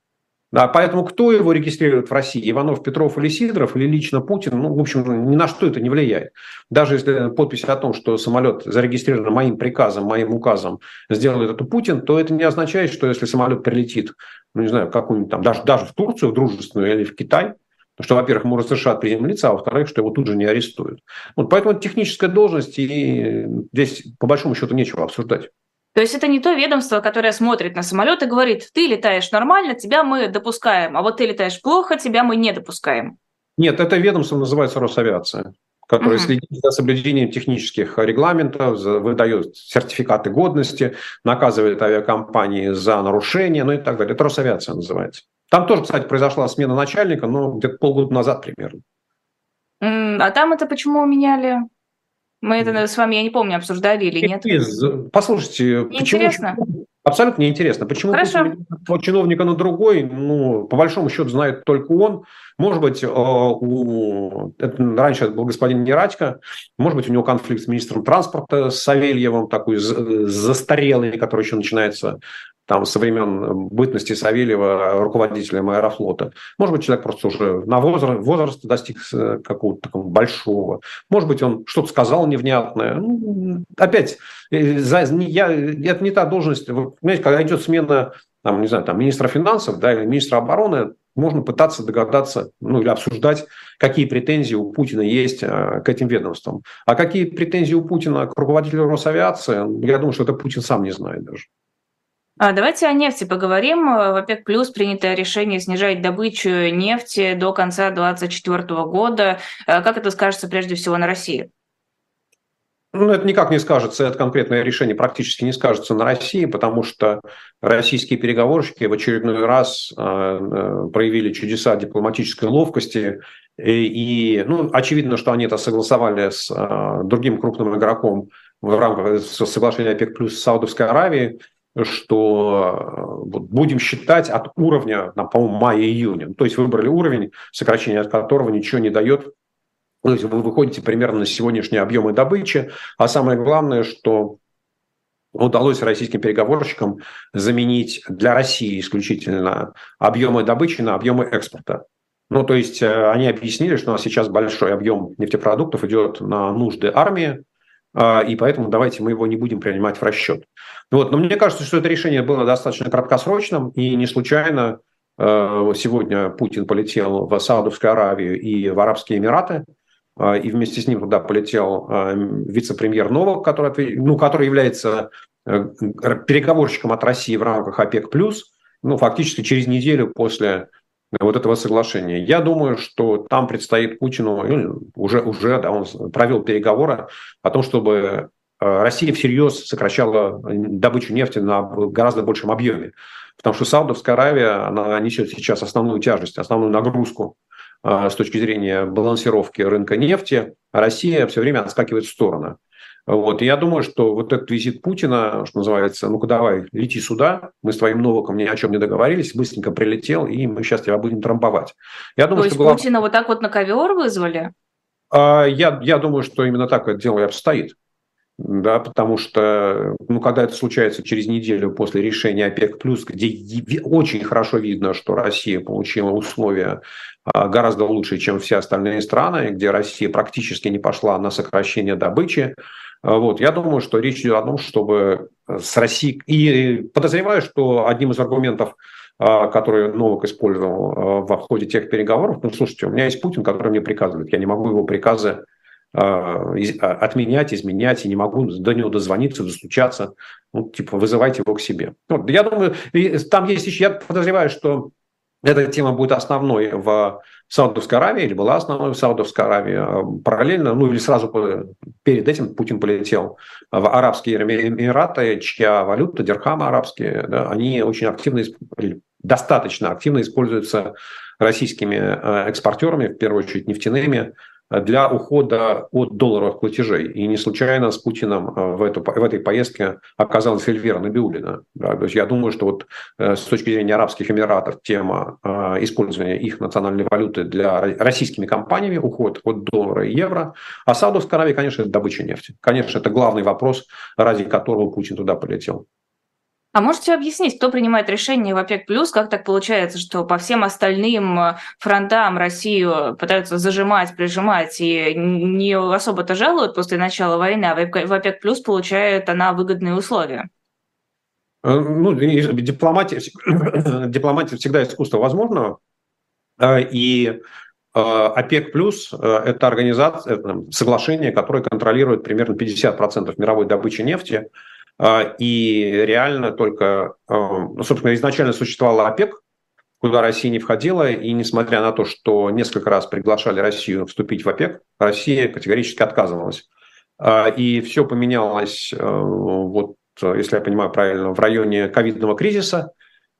Да, поэтому кто его регистрирует в России, Иванов, Петров или Сидоров, или лично Путин, ну, в общем, ни на что это не влияет. Даже если подпись о том, что самолет зарегистрирован моим приказом, моим указом, сделает это Путин, то это не означает, что если самолет прилетит, ну, не знаю, какую-нибудь там, даже, даже в Турцию, в дружественную или в Китай, что, во-первых, может США приземлиться, а во-вторых, что его тут же не арестуют. Вот поэтому это техническая должность, и здесь, по большому счету, нечего обсуждать. То есть это не то ведомство, которое смотрит на самолет и говорит, ты летаешь нормально, тебя мы допускаем, а вот ты летаешь плохо, тебя мы не допускаем. Нет, это ведомство называется Росавиация которое uh-huh. следит за соблюдением технических регламентов, выдает сертификаты годности, наказывает авиакомпании за нарушения, ну и так далее. Это Росавиация называется. Там тоже, кстати, произошла смена начальника, но где-то полгода назад примерно. А там это почему меняли? Мы это с вами, я не помню, обсуждали или нет. Послушайте, не почему... Интересно? Абсолютно неинтересно. Почему Хорошо. от чиновника на другой, ну, по большому счету, знает только он. Может быть, э, у... это, раньше это был господин Нерадько, может быть, у него конфликт с министром транспорта, с Савельевым, такой застарелый, который еще начинается там со времен бытности Савельева руководителем аэрофлота. Может быть, человек просто уже на возраст, возраст достиг э, какого-то такого большого. Может быть, он что-то сказал невнятное. Ну, опять, э, я, это не та должность. Вы понимаете, когда идет смена там, не знаю, там, министра финансов да, или министра обороны, можно пытаться догадаться ну, или обсуждать, какие претензии у Путина есть э, к этим ведомствам. А какие претензии у Путина к руководителю Росавиации, я думаю, что это Путин сам не знает даже. А давайте о нефти поговорим. В ОПЕК плюс принято решение снижать добычу нефти до конца 2024 года. Э, как это скажется прежде всего на России? Ну, это никак не скажется, это конкретное решение практически не скажется на России, потому что российские переговорщики в очередной раз э, э, проявили чудеса дипломатической ловкости. И, и ну, очевидно, что они это согласовали с другим крупным игроком в рамках соглашения ОПЕК плюс Саудовской Аравии – что э, вот, будем считать от уровня, по-моему, мая-июня. То есть выбрали уровень, сокращение от которого ничего не дает. То есть вы выходите примерно на сегодняшние объемы добычи. А самое главное, что удалось российским переговорщикам заменить для России исключительно объемы добычи на объемы экспорта. Ну, то есть э, они объяснили, что у нас сейчас большой объем нефтепродуктов идет на нужды армии, а, и поэтому давайте мы его не будем принимать в расчет. Вот. Но мне кажется, что это решение было достаточно краткосрочным, и не случайно э, сегодня Путин полетел в Саудовскую Аравию и в Арабские Эмираты, э, и вместе с ним туда полетел э, вице-премьер Новак, который, ну, который является переговорщиком от России в рамках ОПЕК+, ну, фактически через неделю после вот этого соглашения. Я думаю, что там предстоит Путину, уже, уже да, он провел переговоры о том, чтобы э, Россия всерьез сокращала добычу нефти на гораздо большем объеме. Потому что Саудовская Аравия, она несет сейчас основную тяжесть, основную нагрузку э, с точки зрения балансировки рынка нефти, а Россия все время отскакивает в сторону. Вот. И я думаю, что вот этот визит Путина, что называется, ну-ка давай, лети сюда, мы с твоим Новаком ни о чем не договорились, быстренько прилетел, и мы сейчас тебя будем трамбовать. Я думаю, То есть глав... Путина вот так вот на ковер вызвали? А, я, я думаю, что именно так это дело и обстоит. Да, потому что, ну, когда это случается через неделю после решения ОПЕК+, где очень хорошо видно, что Россия получила условия а, гораздо лучше, чем все остальные страны, где Россия практически не пошла на сокращение добычи, а, вот, я думаю, что речь идет о том, чтобы с Россией... И подозреваю, что одним из аргументов, а, который Новак использовал в ходе тех переговоров, ну, слушайте, у меня есть Путин, который мне приказывает, я не могу его приказы отменять, изменять, и не могу до него дозвониться, достучаться, ну, типа, вызывайте его к себе. Вот, я думаю, там есть еще, я подозреваю, что эта тема будет основной в Саудовской Аравии, или была основной в Саудовской Аравии. А, параллельно, ну или сразу перед этим Путин полетел в Арабские Эмираты, чья валюта, дирхамы арабские, да, они очень активно, достаточно активно используются российскими экспортерами, в первую очередь нефтяными, для ухода от долларовых платежей. И не случайно с Путиным э, в, эту, в этой поездке оказалась Эльвира Набиулина. Да, то есть я думаю, что вот э, с точки зрения Арабских Эмиратов тема э, использования их национальной валюты для российскими компаниями, уход от доллара и евро. А Саудовская Аравия, конечно, это добыча нефти. Конечно, это главный вопрос, ради которого Путин туда полетел. А можете объяснить, кто принимает решение в ОПЕК+, плюс? как так получается, что по всем остальным э, фронтам Россию пытаются зажимать, прижимать и не особо-то жалуют после начала войны, а в ОПЕК+, плюс получает она выгодные условия? Э, ну, дипломатия, дипломатия всегда искусство возможного, э, и ОПЕК плюс – это организация, соглашение, которое контролирует примерно 50% мировой добычи нефти, и реально только, а, ну, собственно, изначально существовала ОПЕК, куда Россия не входила, и несмотря на то, что несколько раз приглашали Россию вступить в ОПЕК, Россия категорически отказывалась. А, и все поменялось, вот, если я понимаю правильно, в районе ковидного кризиса,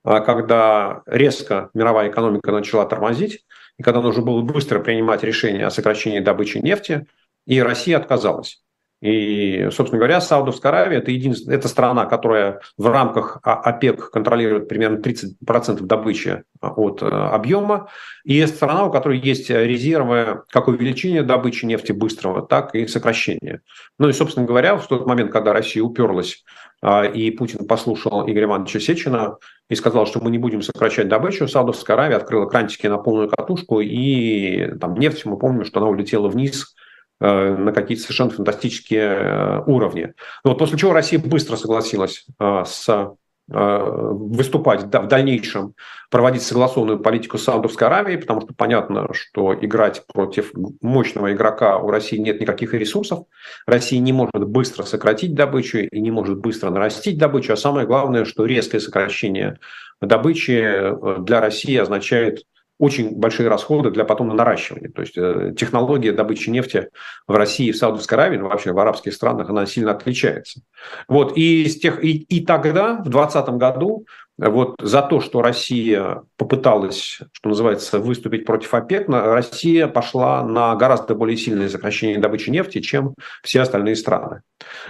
когда резко мировая экономика начала тормозить, и когда нужно было быстро принимать решение о сокращении добычи нефти, и Россия отказалась. И, собственно говоря, Саудовская Аравия – это, единственная, это страна, которая в рамках ОПЕК контролирует примерно 30% добычи от э, объема. И это страна, у которой есть резервы как увеличения добычи нефти быстрого, так и сокращения. Ну и, собственно говоря, в тот момент, когда Россия уперлась а, и Путин послушал Игоря Ивановича Сечина и сказал, что мы не будем сокращать добычу, Саудовская Аравия открыла крантики на полную катушку, и там нефть, мы помним, что она улетела вниз – на какие-то совершенно фантастические э, уровни. Но вот после чего Россия быстро согласилась э, с выступать в дальнейшем, проводить согласованную политику Саудовской Аравии, потому что понятно, что играть против мощного игрока у России нет никаких ресурсов. Россия не может быстро сократить добычу и не может быстро нарастить добычу. А самое главное, что резкое сокращение добычи для России означает очень большие расходы для потом наращивания. То есть э, технология добычи нефти в России, в Саудовской Аравии, ну, вообще в арабских странах, она сильно отличается. Вот, и, с тех, и, и тогда, в 2020 году, вот за то, что Россия попыталась, что называется, выступить против ОПЕК, Россия пошла на гораздо более сильное сокращение добычи нефти, чем все остальные страны.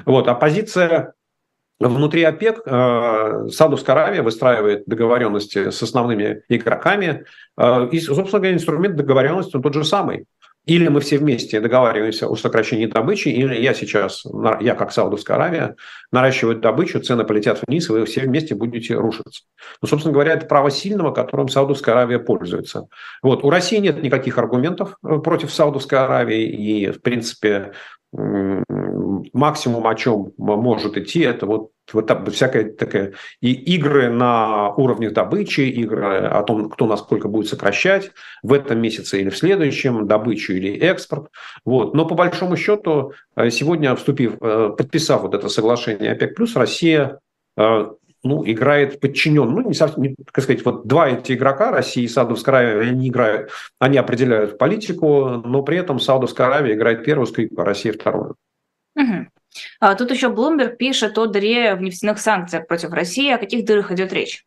Вот, оппозиция Внутри ОПЕК э, Саудовская Аравия выстраивает договоренности с основными игроками. Э, и, собственно говоря, инструмент договоренности он тот же самый. Или мы все вместе договариваемся о сокращении добычи, или я сейчас, я как Саудовская Аравия, наращиваю добычу, цены полетят вниз, и вы все вместе будете рушиться. Ну, собственно говоря, это право сильного, которым Саудовская Аравия пользуется. Вот. У России нет никаких аргументов э, против Саудовской Аравии, и, в принципе, максимум, о чем может идти, это вот, вот всякая такая и игры на уровнях добычи, игры о том, кто насколько будет сокращать в этом месяце или в следующем, добычу или экспорт. Вот. Но по большому счету э, сегодня, вступив, э, подписав вот это соглашение ОПЕК+, Россия э, ну, играет подчинен. Ну, не совсем, не, как сказать, вот два эти игрока, Россия и Саудовская Аравия, они играют, они определяют политику, но при этом Саудовская Аравия играет первую скрипку, а Россия вторую. Угу. А тут еще Блумберг пишет о дыре в нефтяных санкциях против России. О каких дырах идет речь?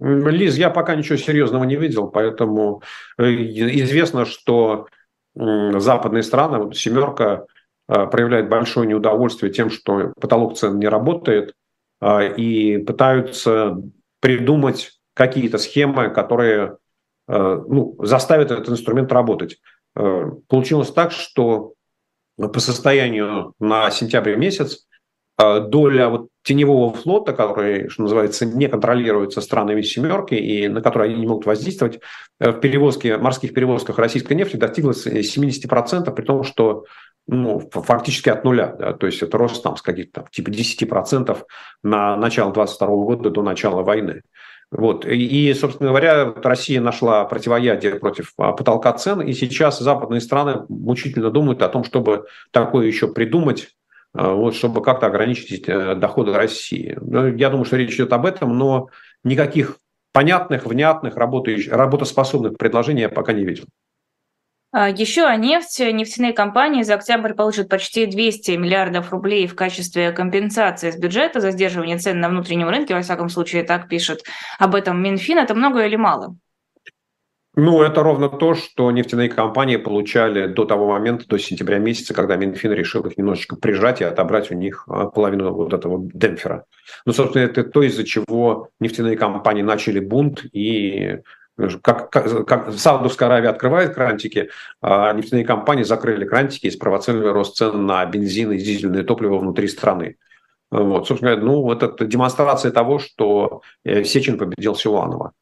Лиз, я пока ничего серьезного не видел, поэтому э, известно, что западные страны, семерка, э, проявляет большое неудовольствие тем, что потолок цен не работает, а, и пытаются придумать какие-то схемы, которые э, ну, заставят этот инструмент работать. Получилось так, что по состоянию на сентябрь месяц э, доля вот теневого флота, который, что называется, не контролируется странами семерки и на который они не могут воздействовать, в перевозке, морских перевозках российской нефти достигла 70%, при том, что ну, фактически от нуля. Да? То есть это рост там с каких-то типа 10% на начало 22 года до начала войны. Вот. И, собственно говоря, Россия нашла противоядие против а, потолка цен, и сейчас западные страны мучительно думают о том, чтобы такое еще придумать, а, вот, чтобы как-то ограничить э, доходы России. Ну, я думаю, что речь идет об этом, но никаких понятных, внятных, работающих, работоспособных предложений я пока не видел. А, Еще о нефти. Нефтяные компании за октябрь получат почти 200 миллиардов рублей в качестве компенсации с бюджета за сдерживание цен на внутреннем рынке, во всяком случае, так пишет об этом Минфин. Это много или мало? Ну, это ровно то, что нефтяные компании получали до того момента, до сентября месяца, когда Минфин решил их немножечко прижать и отобрать у них а, половину вот этого демпфера. Ну, собственно, это то, из-за чего нефтяные компании начали бунт и как, как, как Саудовская Аравия открывает крантики, а нефтяные компании закрыли крантики и спровоцировали рост цен на бензин и дизельное топливо внутри страны. Вот, собственно говоря, ну, вот это демонстрация того, что э, Сечин победил Силуанова.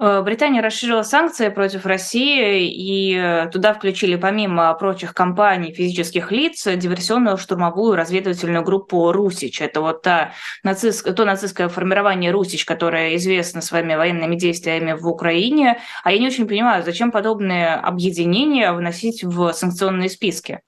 Э, Британия расширила санкции против России, и э, туда включили помимо прочих компаний физических лиц диверсионную штурмовую разведывательную группу «Русич». Это вот та нацист, то нацистское формирование «Русич», которое известно своими военными действиями в Украине. А я не очень понимаю, зачем подобные объединения вносить в санкционные списки?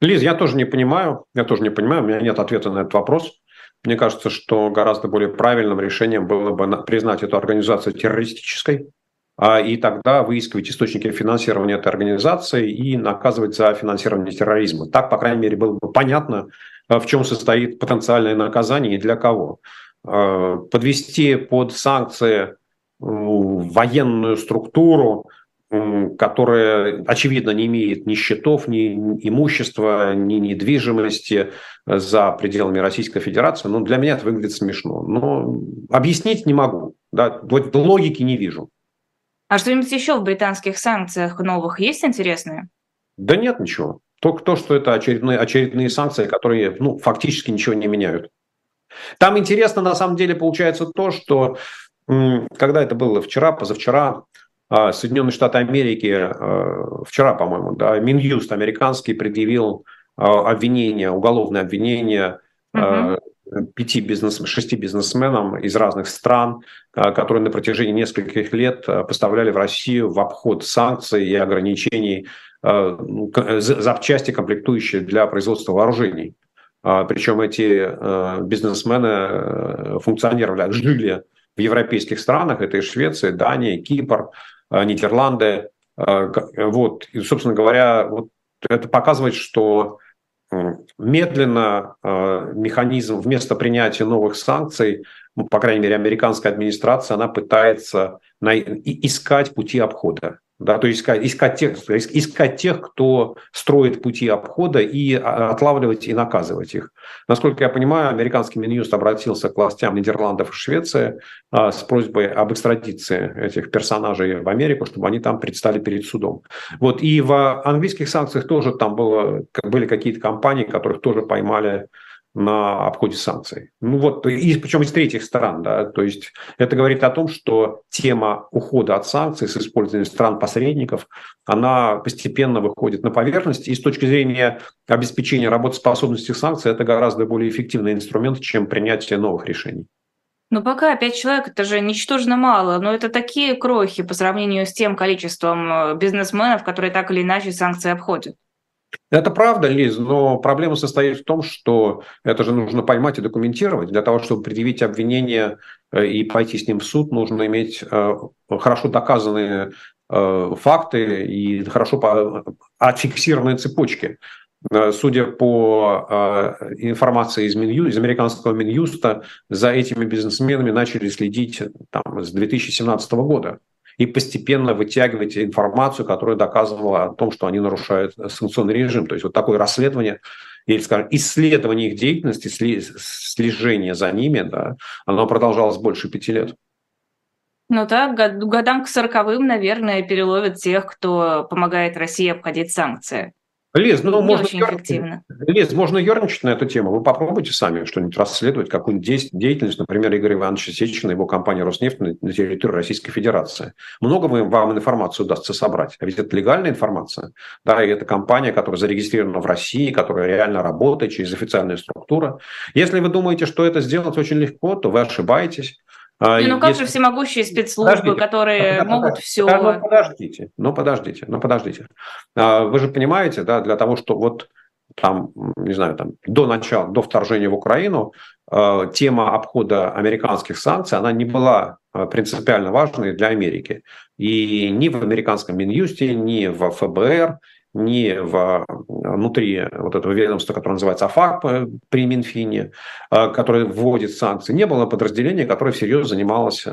Лиз, я тоже не понимаю, я тоже не понимаю, у меня нет ответа на этот вопрос. Мне кажется, что гораздо более правильным решением было бы признать эту организацию террористической, а, и тогда выискивать источники финансирования этой организации и наказывать за финансирование терроризма. Так, по крайней мере, было бы понятно, а, в чем состоит потенциальное наказание и для кого. А, подвести под санкции военную структуру, которая, очевидно, не имеет ни счетов, ни имущества, ни недвижимости за пределами Российской Федерации, ну, для меня это выглядит смешно. Но объяснить не могу, да, логики не вижу. А что-нибудь еще в британских санкциях новых есть интересное? Да нет ничего. Только то, что это очередные, очередные санкции, которые ну, фактически ничего не меняют. Там интересно, на самом деле, получается то, что когда это было вчера, позавчера, Соединенные Штаты Америки а, вчера, по-моему, да, Минюст американский предъявил а, обвинение, уголовное обвинение угу. пяти бизнес, шести бизнесменам из разных стран, которые на протяжении нескольких лет поставляли в Россию в обход санкций и ограничений ну, запчасти, комплектующие для производства вооружений. Причем эти бизнесмены функционировали, жили в европейских странах, это и Швеция, Дания, Кипр, Э, Нидерланды. Э, вот, и, собственно говоря, вот это показывает, что медленно э, механизм вместо принятия новых санкций, ну, по крайней мере, американская администрация, она пытается искать пути обхода да, то есть искать, искать, тех, искать тех, кто строит пути обхода и а, отлавливать и наказывать их. Насколько я понимаю, американский Минюст обратился к властям Нидерландов и Швеции а, с просьбой об экстрадиции этих персонажей в Америку, чтобы они там предстали перед судом. Вот, и в английских санкциях тоже там было, были какие-то компании, которых тоже поймали на обходе санкций. Ну вот, и, причем из третьих стран, да, то есть это говорит о том, что тема ухода от санкций с использованием стран-посредников, она постепенно выходит на поверхность, и с точки зрения обеспечения работоспособности санкций это гораздо более эффективный инструмент, чем принятие новых решений. Но пока пять человек это же ничтожно мало, но это такие крохи по сравнению с тем количеством э, бизнесменов, которые так или иначе санкции обходят. Это правда, Лиз, но проблема состоит в том, что это же нужно поймать и документировать. Для того, чтобы предъявить обвинение э, и пойти с ним в суд, нужно иметь э, хорошо доказанные э, факты и хорошо отфиксированные цепочки. Судя по информации из, Миню, из американского Минюста, за этими бизнесменами начали следить там, с 2017 года и постепенно вытягивать информацию, которая доказывала о том, что они нарушают санкционный режим. То есть вот такое расследование или, скажем, исследование их деятельности, слежение за ними, да, оно продолжалось больше пяти лет. Ну так, годам к сороковым, наверное, переловят тех, кто помогает России обходить санкции. Лиз, ну, можно очень эффективно. Лиз, можно ерничать на эту тему. Вы попробуйте сами что-нибудь расследовать, какую-нибудь деятельность, например, Игоря Ивановича Сечина, его компания «Роснефть» на территории Российской Федерации. Много вам информации удастся собрать. А ведь это легальная информация. Да, и это компания, которая зарегистрирована в России, которая реально работает через официальную структуру. Если вы думаете, что это сделать очень легко, то вы ошибаетесь. А, ну, как Если... же всемогущие спецслужбы, подождите, которые подождите, могут подождите, все... Ну, подождите, ну, подождите, ну, подождите. А, вы же понимаете, да, для того, что вот там, не знаю, там, до начала, до вторжения в Украину э, тема обхода американских санкций, она не была принципиально важной для Америки. И ни в американском Минюсте, ни в ФБР, ни в, внутри вот этого ведомства, которое называется АФАК при Минфине, которое вводит санкции, не было подразделения, которое всерьез занималось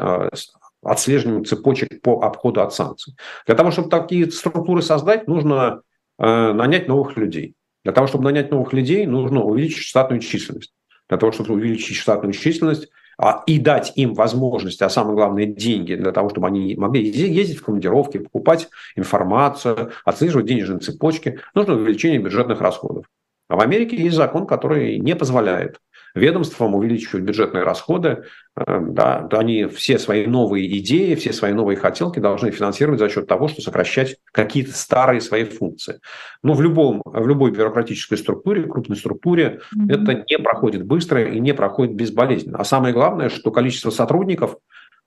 отслеживанием цепочек по обходу от санкций. Для того, чтобы такие структуры создать, нужно нанять новых людей. Для того, чтобы нанять новых людей, нужно увеличить штатную численность. Для того, чтобы увеличить штатную численность, а, и дать им возможность, а самое главное, деньги для того, чтобы они могли ездить в командировки, покупать информацию, отслеживать денежные цепочки, нужно увеличение бюджетных расходов. А в Америке есть закон, который не позволяет ведомствам увеличивать бюджетные расходы. Э, да, они все свои новые идеи, все свои новые хотелки должны финансировать за счет того, что сокращать какие-то старые свои функции. Но в, любом, в любой бюрократической структуре, крупной структуре, mm-hmm. это не проходит быстро и не проходит безболезненно. А самое главное, что количество сотрудников,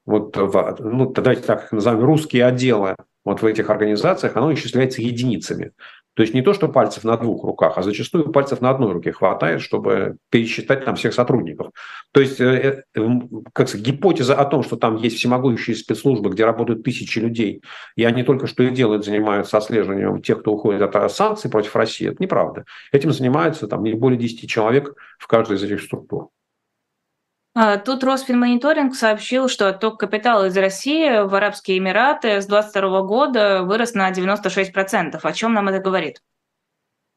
вот, в, ну, давайте так назовем, русские отделы вот в этих организациях, оно исчисляется единицами. То есть не то, что пальцев на двух руках, а зачастую пальцев на одной руке хватает, чтобы пересчитать там всех сотрудников. То есть э, э, как сказать, гипотеза о том, что там есть всемогущие спецслужбы, где работают тысячи людей, и они только что и делают, занимаются отслеживанием тех, кто уходит от санкций против России, это неправда. Этим занимаются там не более 10 человек в каждой из этих структур. А, тут Росфинмониторинг сообщил, что отток капитала из России в Арабские Эмираты с 2022 года вырос на 96%. О чем нам это говорит?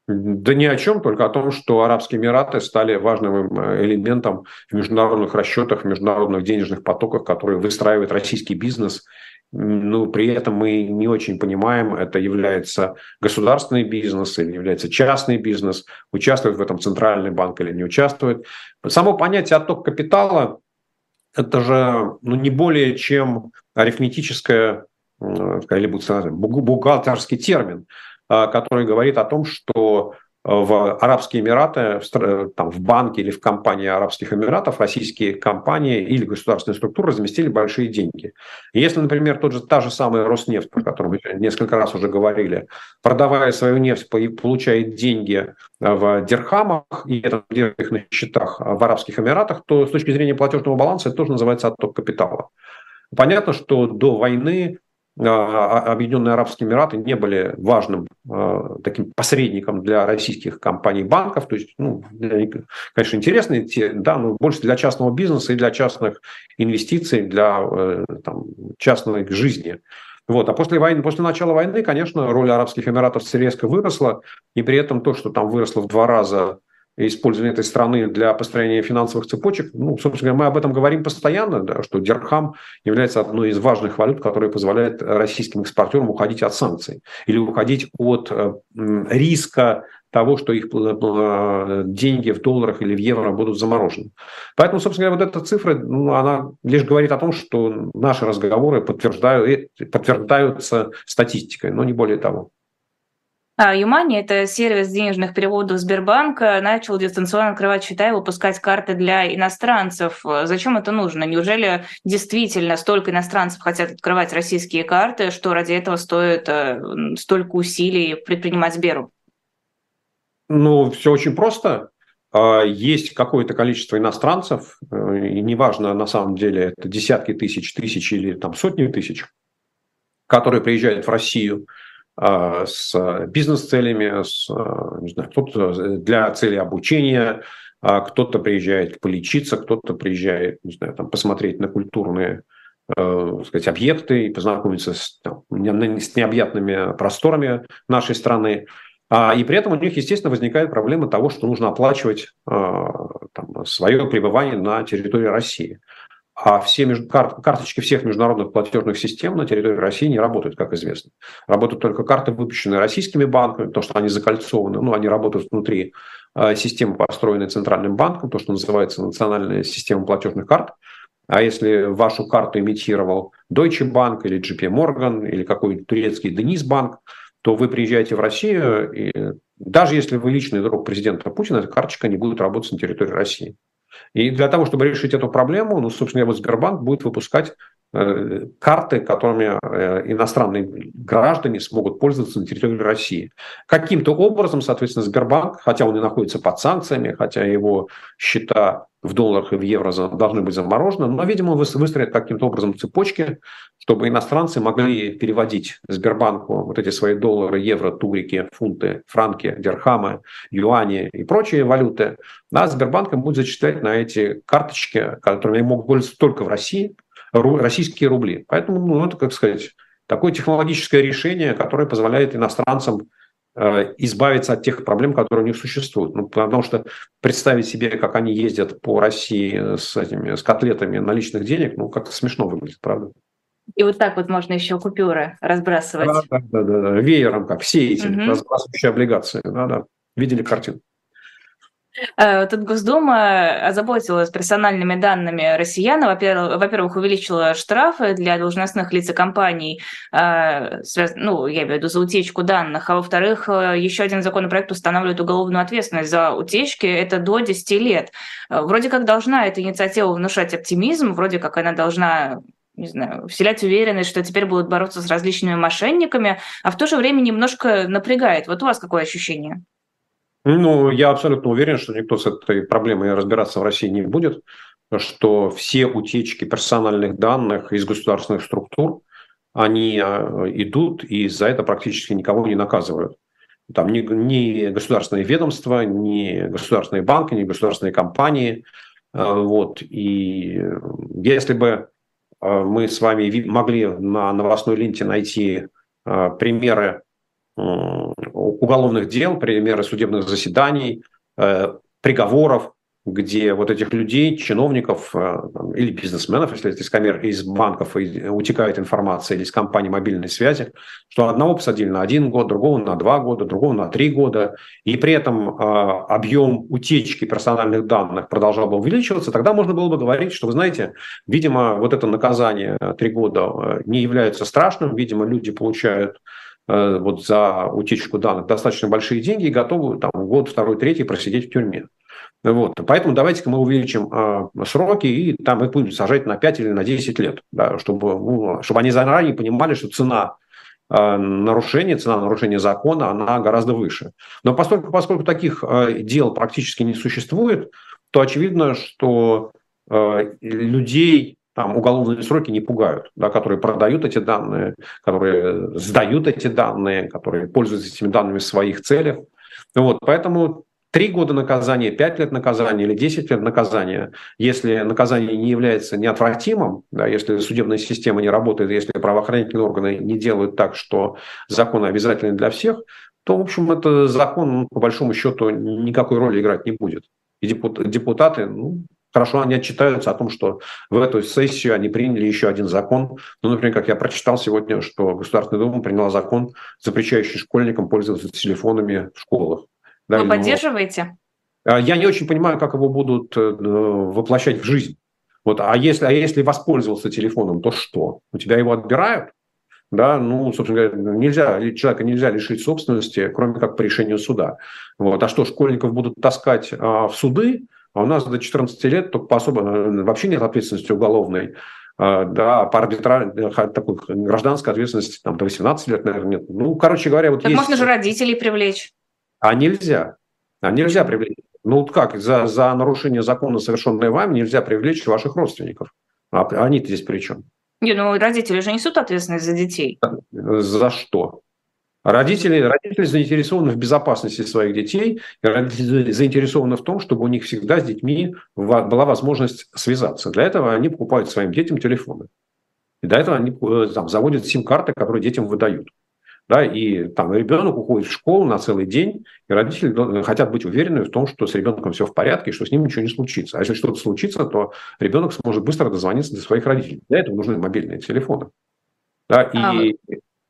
Да ни о чем, только о том, что Арабские Эмираты стали важным э, элементом в международных расчетах, в международных денежных потоках, которые выстраивает российский бизнес ну, при этом мы не очень понимаем, это является государственный бизнес или является частный бизнес, участвует в этом центральный банк или не участвует. Само понятие отток капитала – это же ну, не более чем арифметическое или бухгалтерский термин, а, который говорит о том, что в Арабские Эмираты, в, там, в банке или в компании Арабских Эмиратов российские компании или государственные структуры разместили большие деньги. И если, например, тот же, та же самая Роснефть, про которую мы несколько раз уже говорили, продавая свою нефть, получает деньги в дирхамах и это их на счетах в Арабских Эмиратах, то с точки зрения платежного баланса это тоже называется отток капитала. Понятно, что до войны Объединенные Арабские Эмираты не были важным а, таким посредником для российских компаний банков. То есть, ну, конечно, интересные, те, да, но больше для частного бизнеса и для частных инвестиций, для э, там, частной жизни. Вот. А после, войны, после начала войны, конечно, роль Арабских Эмиратов резко выросла, и при этом то, что там выросло в два раза использования этой страны для построения финансовых цепочек, ну, собственно говоря, мы об этом говорим постоянно, да, что дирхам является одной из важных валют, которая позволяет российским экспортерам уходить от санкций или уходить от э, риска того, что их э, деньги в долларах или в евро будут заморожены. Поэтому, собственно говоря, вот эта цифра, ну, она лишь говорит о том, что наши разговоры подтверждают, подтверждаются статистикой, но не более того. А Юмани, это сервис денежных переводов Сбербанка, начал дистанционно открывать счета и выпускать карты для иностранцев. Зачем это нужно? Неужели действительно столько иностранцев хотят открывать российские карты, что ради этого стоит э, столько усилий предпринимать Сберу? Ну, все очень просто. А, есть какое-то количество иностранцев, э, и неважно на самом деле, это десятки тысяч, тысячи или там сотни тысяч, которые приезжают в Россию – с бизнес-целями, с, а, не знаю, кто-то для цели обучения, а кто-то приезжает полечиться, кто-то приезжает, не знаю, там, посмотреть на культурные э, сказать, объекты и познакомиться с, с необъятными просторами нашей страны. И при этом у них, естественно, возникает проблема того, что нужно оплачивать там, свое пребывание на территории России. А все меж... кар... карточки всех международных платежных систем на территории России не работают, как известно. Работают только карты, выпущенные российскими банками, то, что они закольцованы, ну, они работают внутри э, системы, построенной Центральным банком, то, что называется национальная система платежных карт. А если вашу карту имитировал Deutsche Bank или JP Morgan или какой-нибудь турецкий Денис Банк, то вы приезжаете в Россию, и даже если вы личный друг президента Путина, эта карточка не будет работать на территории России. И для того, чтобы решить эту проблему, ну, собственно, вот Сбербанк будет выпускать карты, которыми э, иностранные граждане смогут пользоваться на территории России. Каким-то образом, соответственно, Сбербанк, хотя он и находится под санкциями, хотя его счета в долларах и в евро должны быть заморожены, но, видимо, выстроят каким-то образом цепочки, чтобы иностранцы могли переводить Сбербанку вот эти свои доллары, евро, турики, фунты, франки, дирхамы, юани и прочие валюты, а Сбербанк им будет зачислять на эти карточки, которыми могут пользоваться только в России, российские рубли. Поэтому, ну, это, как сказать, такое технологическое решение, которое позволяет иностранцам э, избавиться от тех проблем, которые у них существуют. Ну, потому что представить себе, как они ездят по России с, этими, с котлетами наличных денег, ну, как-то смешно выглядит, правда? И вот так вот можно еще купюры разбрасывать. Да, да, да, да. веером, как все эти угу. разбрасывающие облигации. Да, да. Видели картину? Э, тут Госдума озаботилась персональными данными россиян. Во-первых, увеличила штрафы для должностных лиц и компаний, э, ну, я имею в виду за утечку данных. А во-вторых, э, еще один законопроект устанавливает уголовную ответственность за утечки. Это до 10 лет. Вроде как должна эта инициатива внушать оптимизм, вроде как она должна не знаю, вселять уверенность, что теперь будут бороться с различными мошенниками, а в то же время немножко напрягает. Вот у вас какое ощущение? Ну, я абсолютно уверен, что никто с этой проблемой разбираться в России не будет, что все утечки персональных данных из государственных структур, они а, идут и за это практически никого не наказывают. Там ни, ни государственные ведомства, ни государственные банки, ни государственные компании. А, вот. И если бы а, мы с вами могли на новостной ленте найти примеры уголовных дел, примеры судебных заседаний, э, приговоров, где вот этих людей, чиновников э, или бизнесменов, если это из, камер, из банков утекает информация или из компаний мобильной связи, что одного посадили на один год, другого на два года, другого на три года, и при этом э, объем утечки персональных данных продолжал бы увеличиваться, тогда можно было бы говорить, что, вы знаете, видимо, вот это наказание три года не является страшным, видимо, люди получают Э, вот за утечку данных достаточно большие деньги и готовы там, год, второй, третий просидеть в тюрьме. Вот. Поэтому давайте-ка мы увеличим э, сроки и там их будем сажать на 5 или на 10 лет, да, чтобы, ну, чтобы они заранее понимали, что цена э, нарушения, цена нарушения закона, она гораздо выше. Но поскольку, поскольку таких э, дел практически не существует, то очевидно, что э, людей там уголовные сроки не пугают, да, которые продают эти данные, которые сдают эти данные, которые пользуются этими данными в своих целях. Вот, поэтому три года наказания, пять лет наказания или десять лет наказания, если наказание не является неотвратимым, да, если судебная система не работает, если правоохранительные органы не делают так, что закон обязательный для всех, то, в общем, это закон, по большому счету, никакой роли играть не будет. И депутаты, ну, Хорошо, они отчитаются о том, что в эту сессию они приняли еще один закон. Ну, например, как я прочитал сегодня, что Государственная Дума приняла закон, запрещающий школьникам пользоваться телефонами в школах. Да, Вы поддерживаете? А, я не очень понимаю, как его будут э, воплощать в жизнь. Вот, а если, а если воспользовался телефоном, то что? У тебя его отбирают? Да, ну, собственно говоря, нельзя, человека нельзя лишить собственности, кроме как по решению суда. Вот. А что, школьников будут таскать а, в суды? А у нас до 14 лет только по особо э, вообще нет ответственности уголовной. А, да, по арбитражной, такой гражданской ответственности там, до 18 лет, наверное, нет. Ну, короче говоря, вот так есть... можно же родителей привлечь. А нельзя. А нельзя привлечь. Ну, как, за, за нарушение закона, совершенное вами, нельзя привлечь ваших родственников. А они-то здесь при чем? Не, ну родители же несут ответственность за детей. За что? Родители, родители заинтересованы в безопасности своих детей, и родители заинтересованы в том, чтобы у них всегда с детьми была возможность связаться. Для этого они покупают своим детям телефоны. И для этого они э, там, заводят сим-карты, которые детям выдают. Да, и там ребенок уходит в школу на целый день, и родители хотят быть уверены в том, что с ребенком все в порядке, что с ним ничего не случится. А если что-то случится, то ребенок сможет быстро дозвониться до своих родителей. Для этого нужны мобильные телефоны. Да, и а,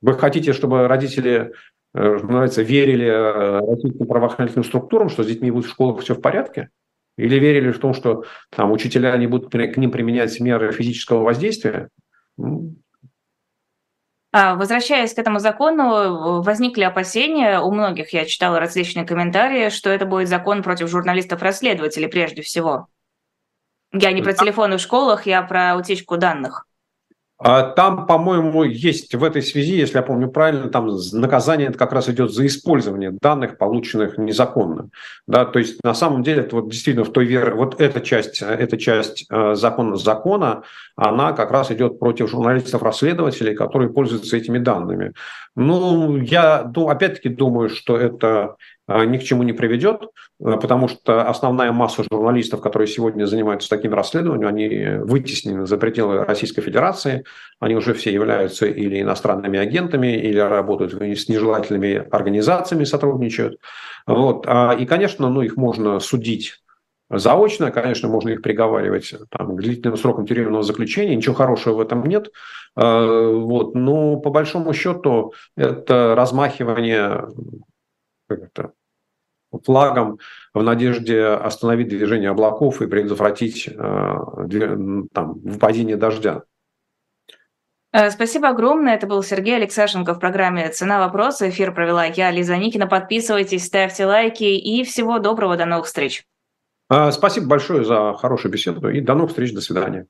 вы хотите, чтобы родители, э, называется, верили э, российским правоохранительным структурам, что с детьми будет в школах все в порядке? Или верили в том, что там учителя не будут к ним применять меры физического воздействия? А, возвращаясь к этому закону, возникли опасения у многих, я читала различные комментарии, что это будет закон против журналистов-расследователей прежде всего. Я не про телефоны в школах, я про утечку данных. А там, по-моему, есть в этой связи, если я помню правильно, там наказание это как раз идет за использование данных, полученных незаконно. Да, то есть на самом деле это вот действительно в той вере, вот эта часть, эта часть э, закона закона, она как раз идет против журналистов-расследователей, которые пользуются этими данными. Ну, я, ну, опять-таки думаю, что это ни к чему не приведет, а, потому что основная масса журналистов, которые сегодня занимаются таким расследованием, они вытеснены за пределы Российской Федерации, они уже все являются или иностранными агентами, или работают с нежелательными организациями, сотрудничают. Вот. А, и, конечно, ну, их можно судить заочно, конечно, можно их приговаривать там, к длительным срокам тюремного заключения, ничего хорошего в этом нет. Вот. Но по большому счету это размахивание как-то флагом в надежде остановить движение облаков и предотвратить э, там, выпадение дождя. Э, спасибо огромное. Это был Сергей Алексашенко в программе «Цена вопроса». Эфир провела я, Лиза Никина. Подписывайтесь, ставьте лайки и всего доброго. До новых встреч. Э, спасибо большое за хорошую беседу и до новых встреч. До свидания.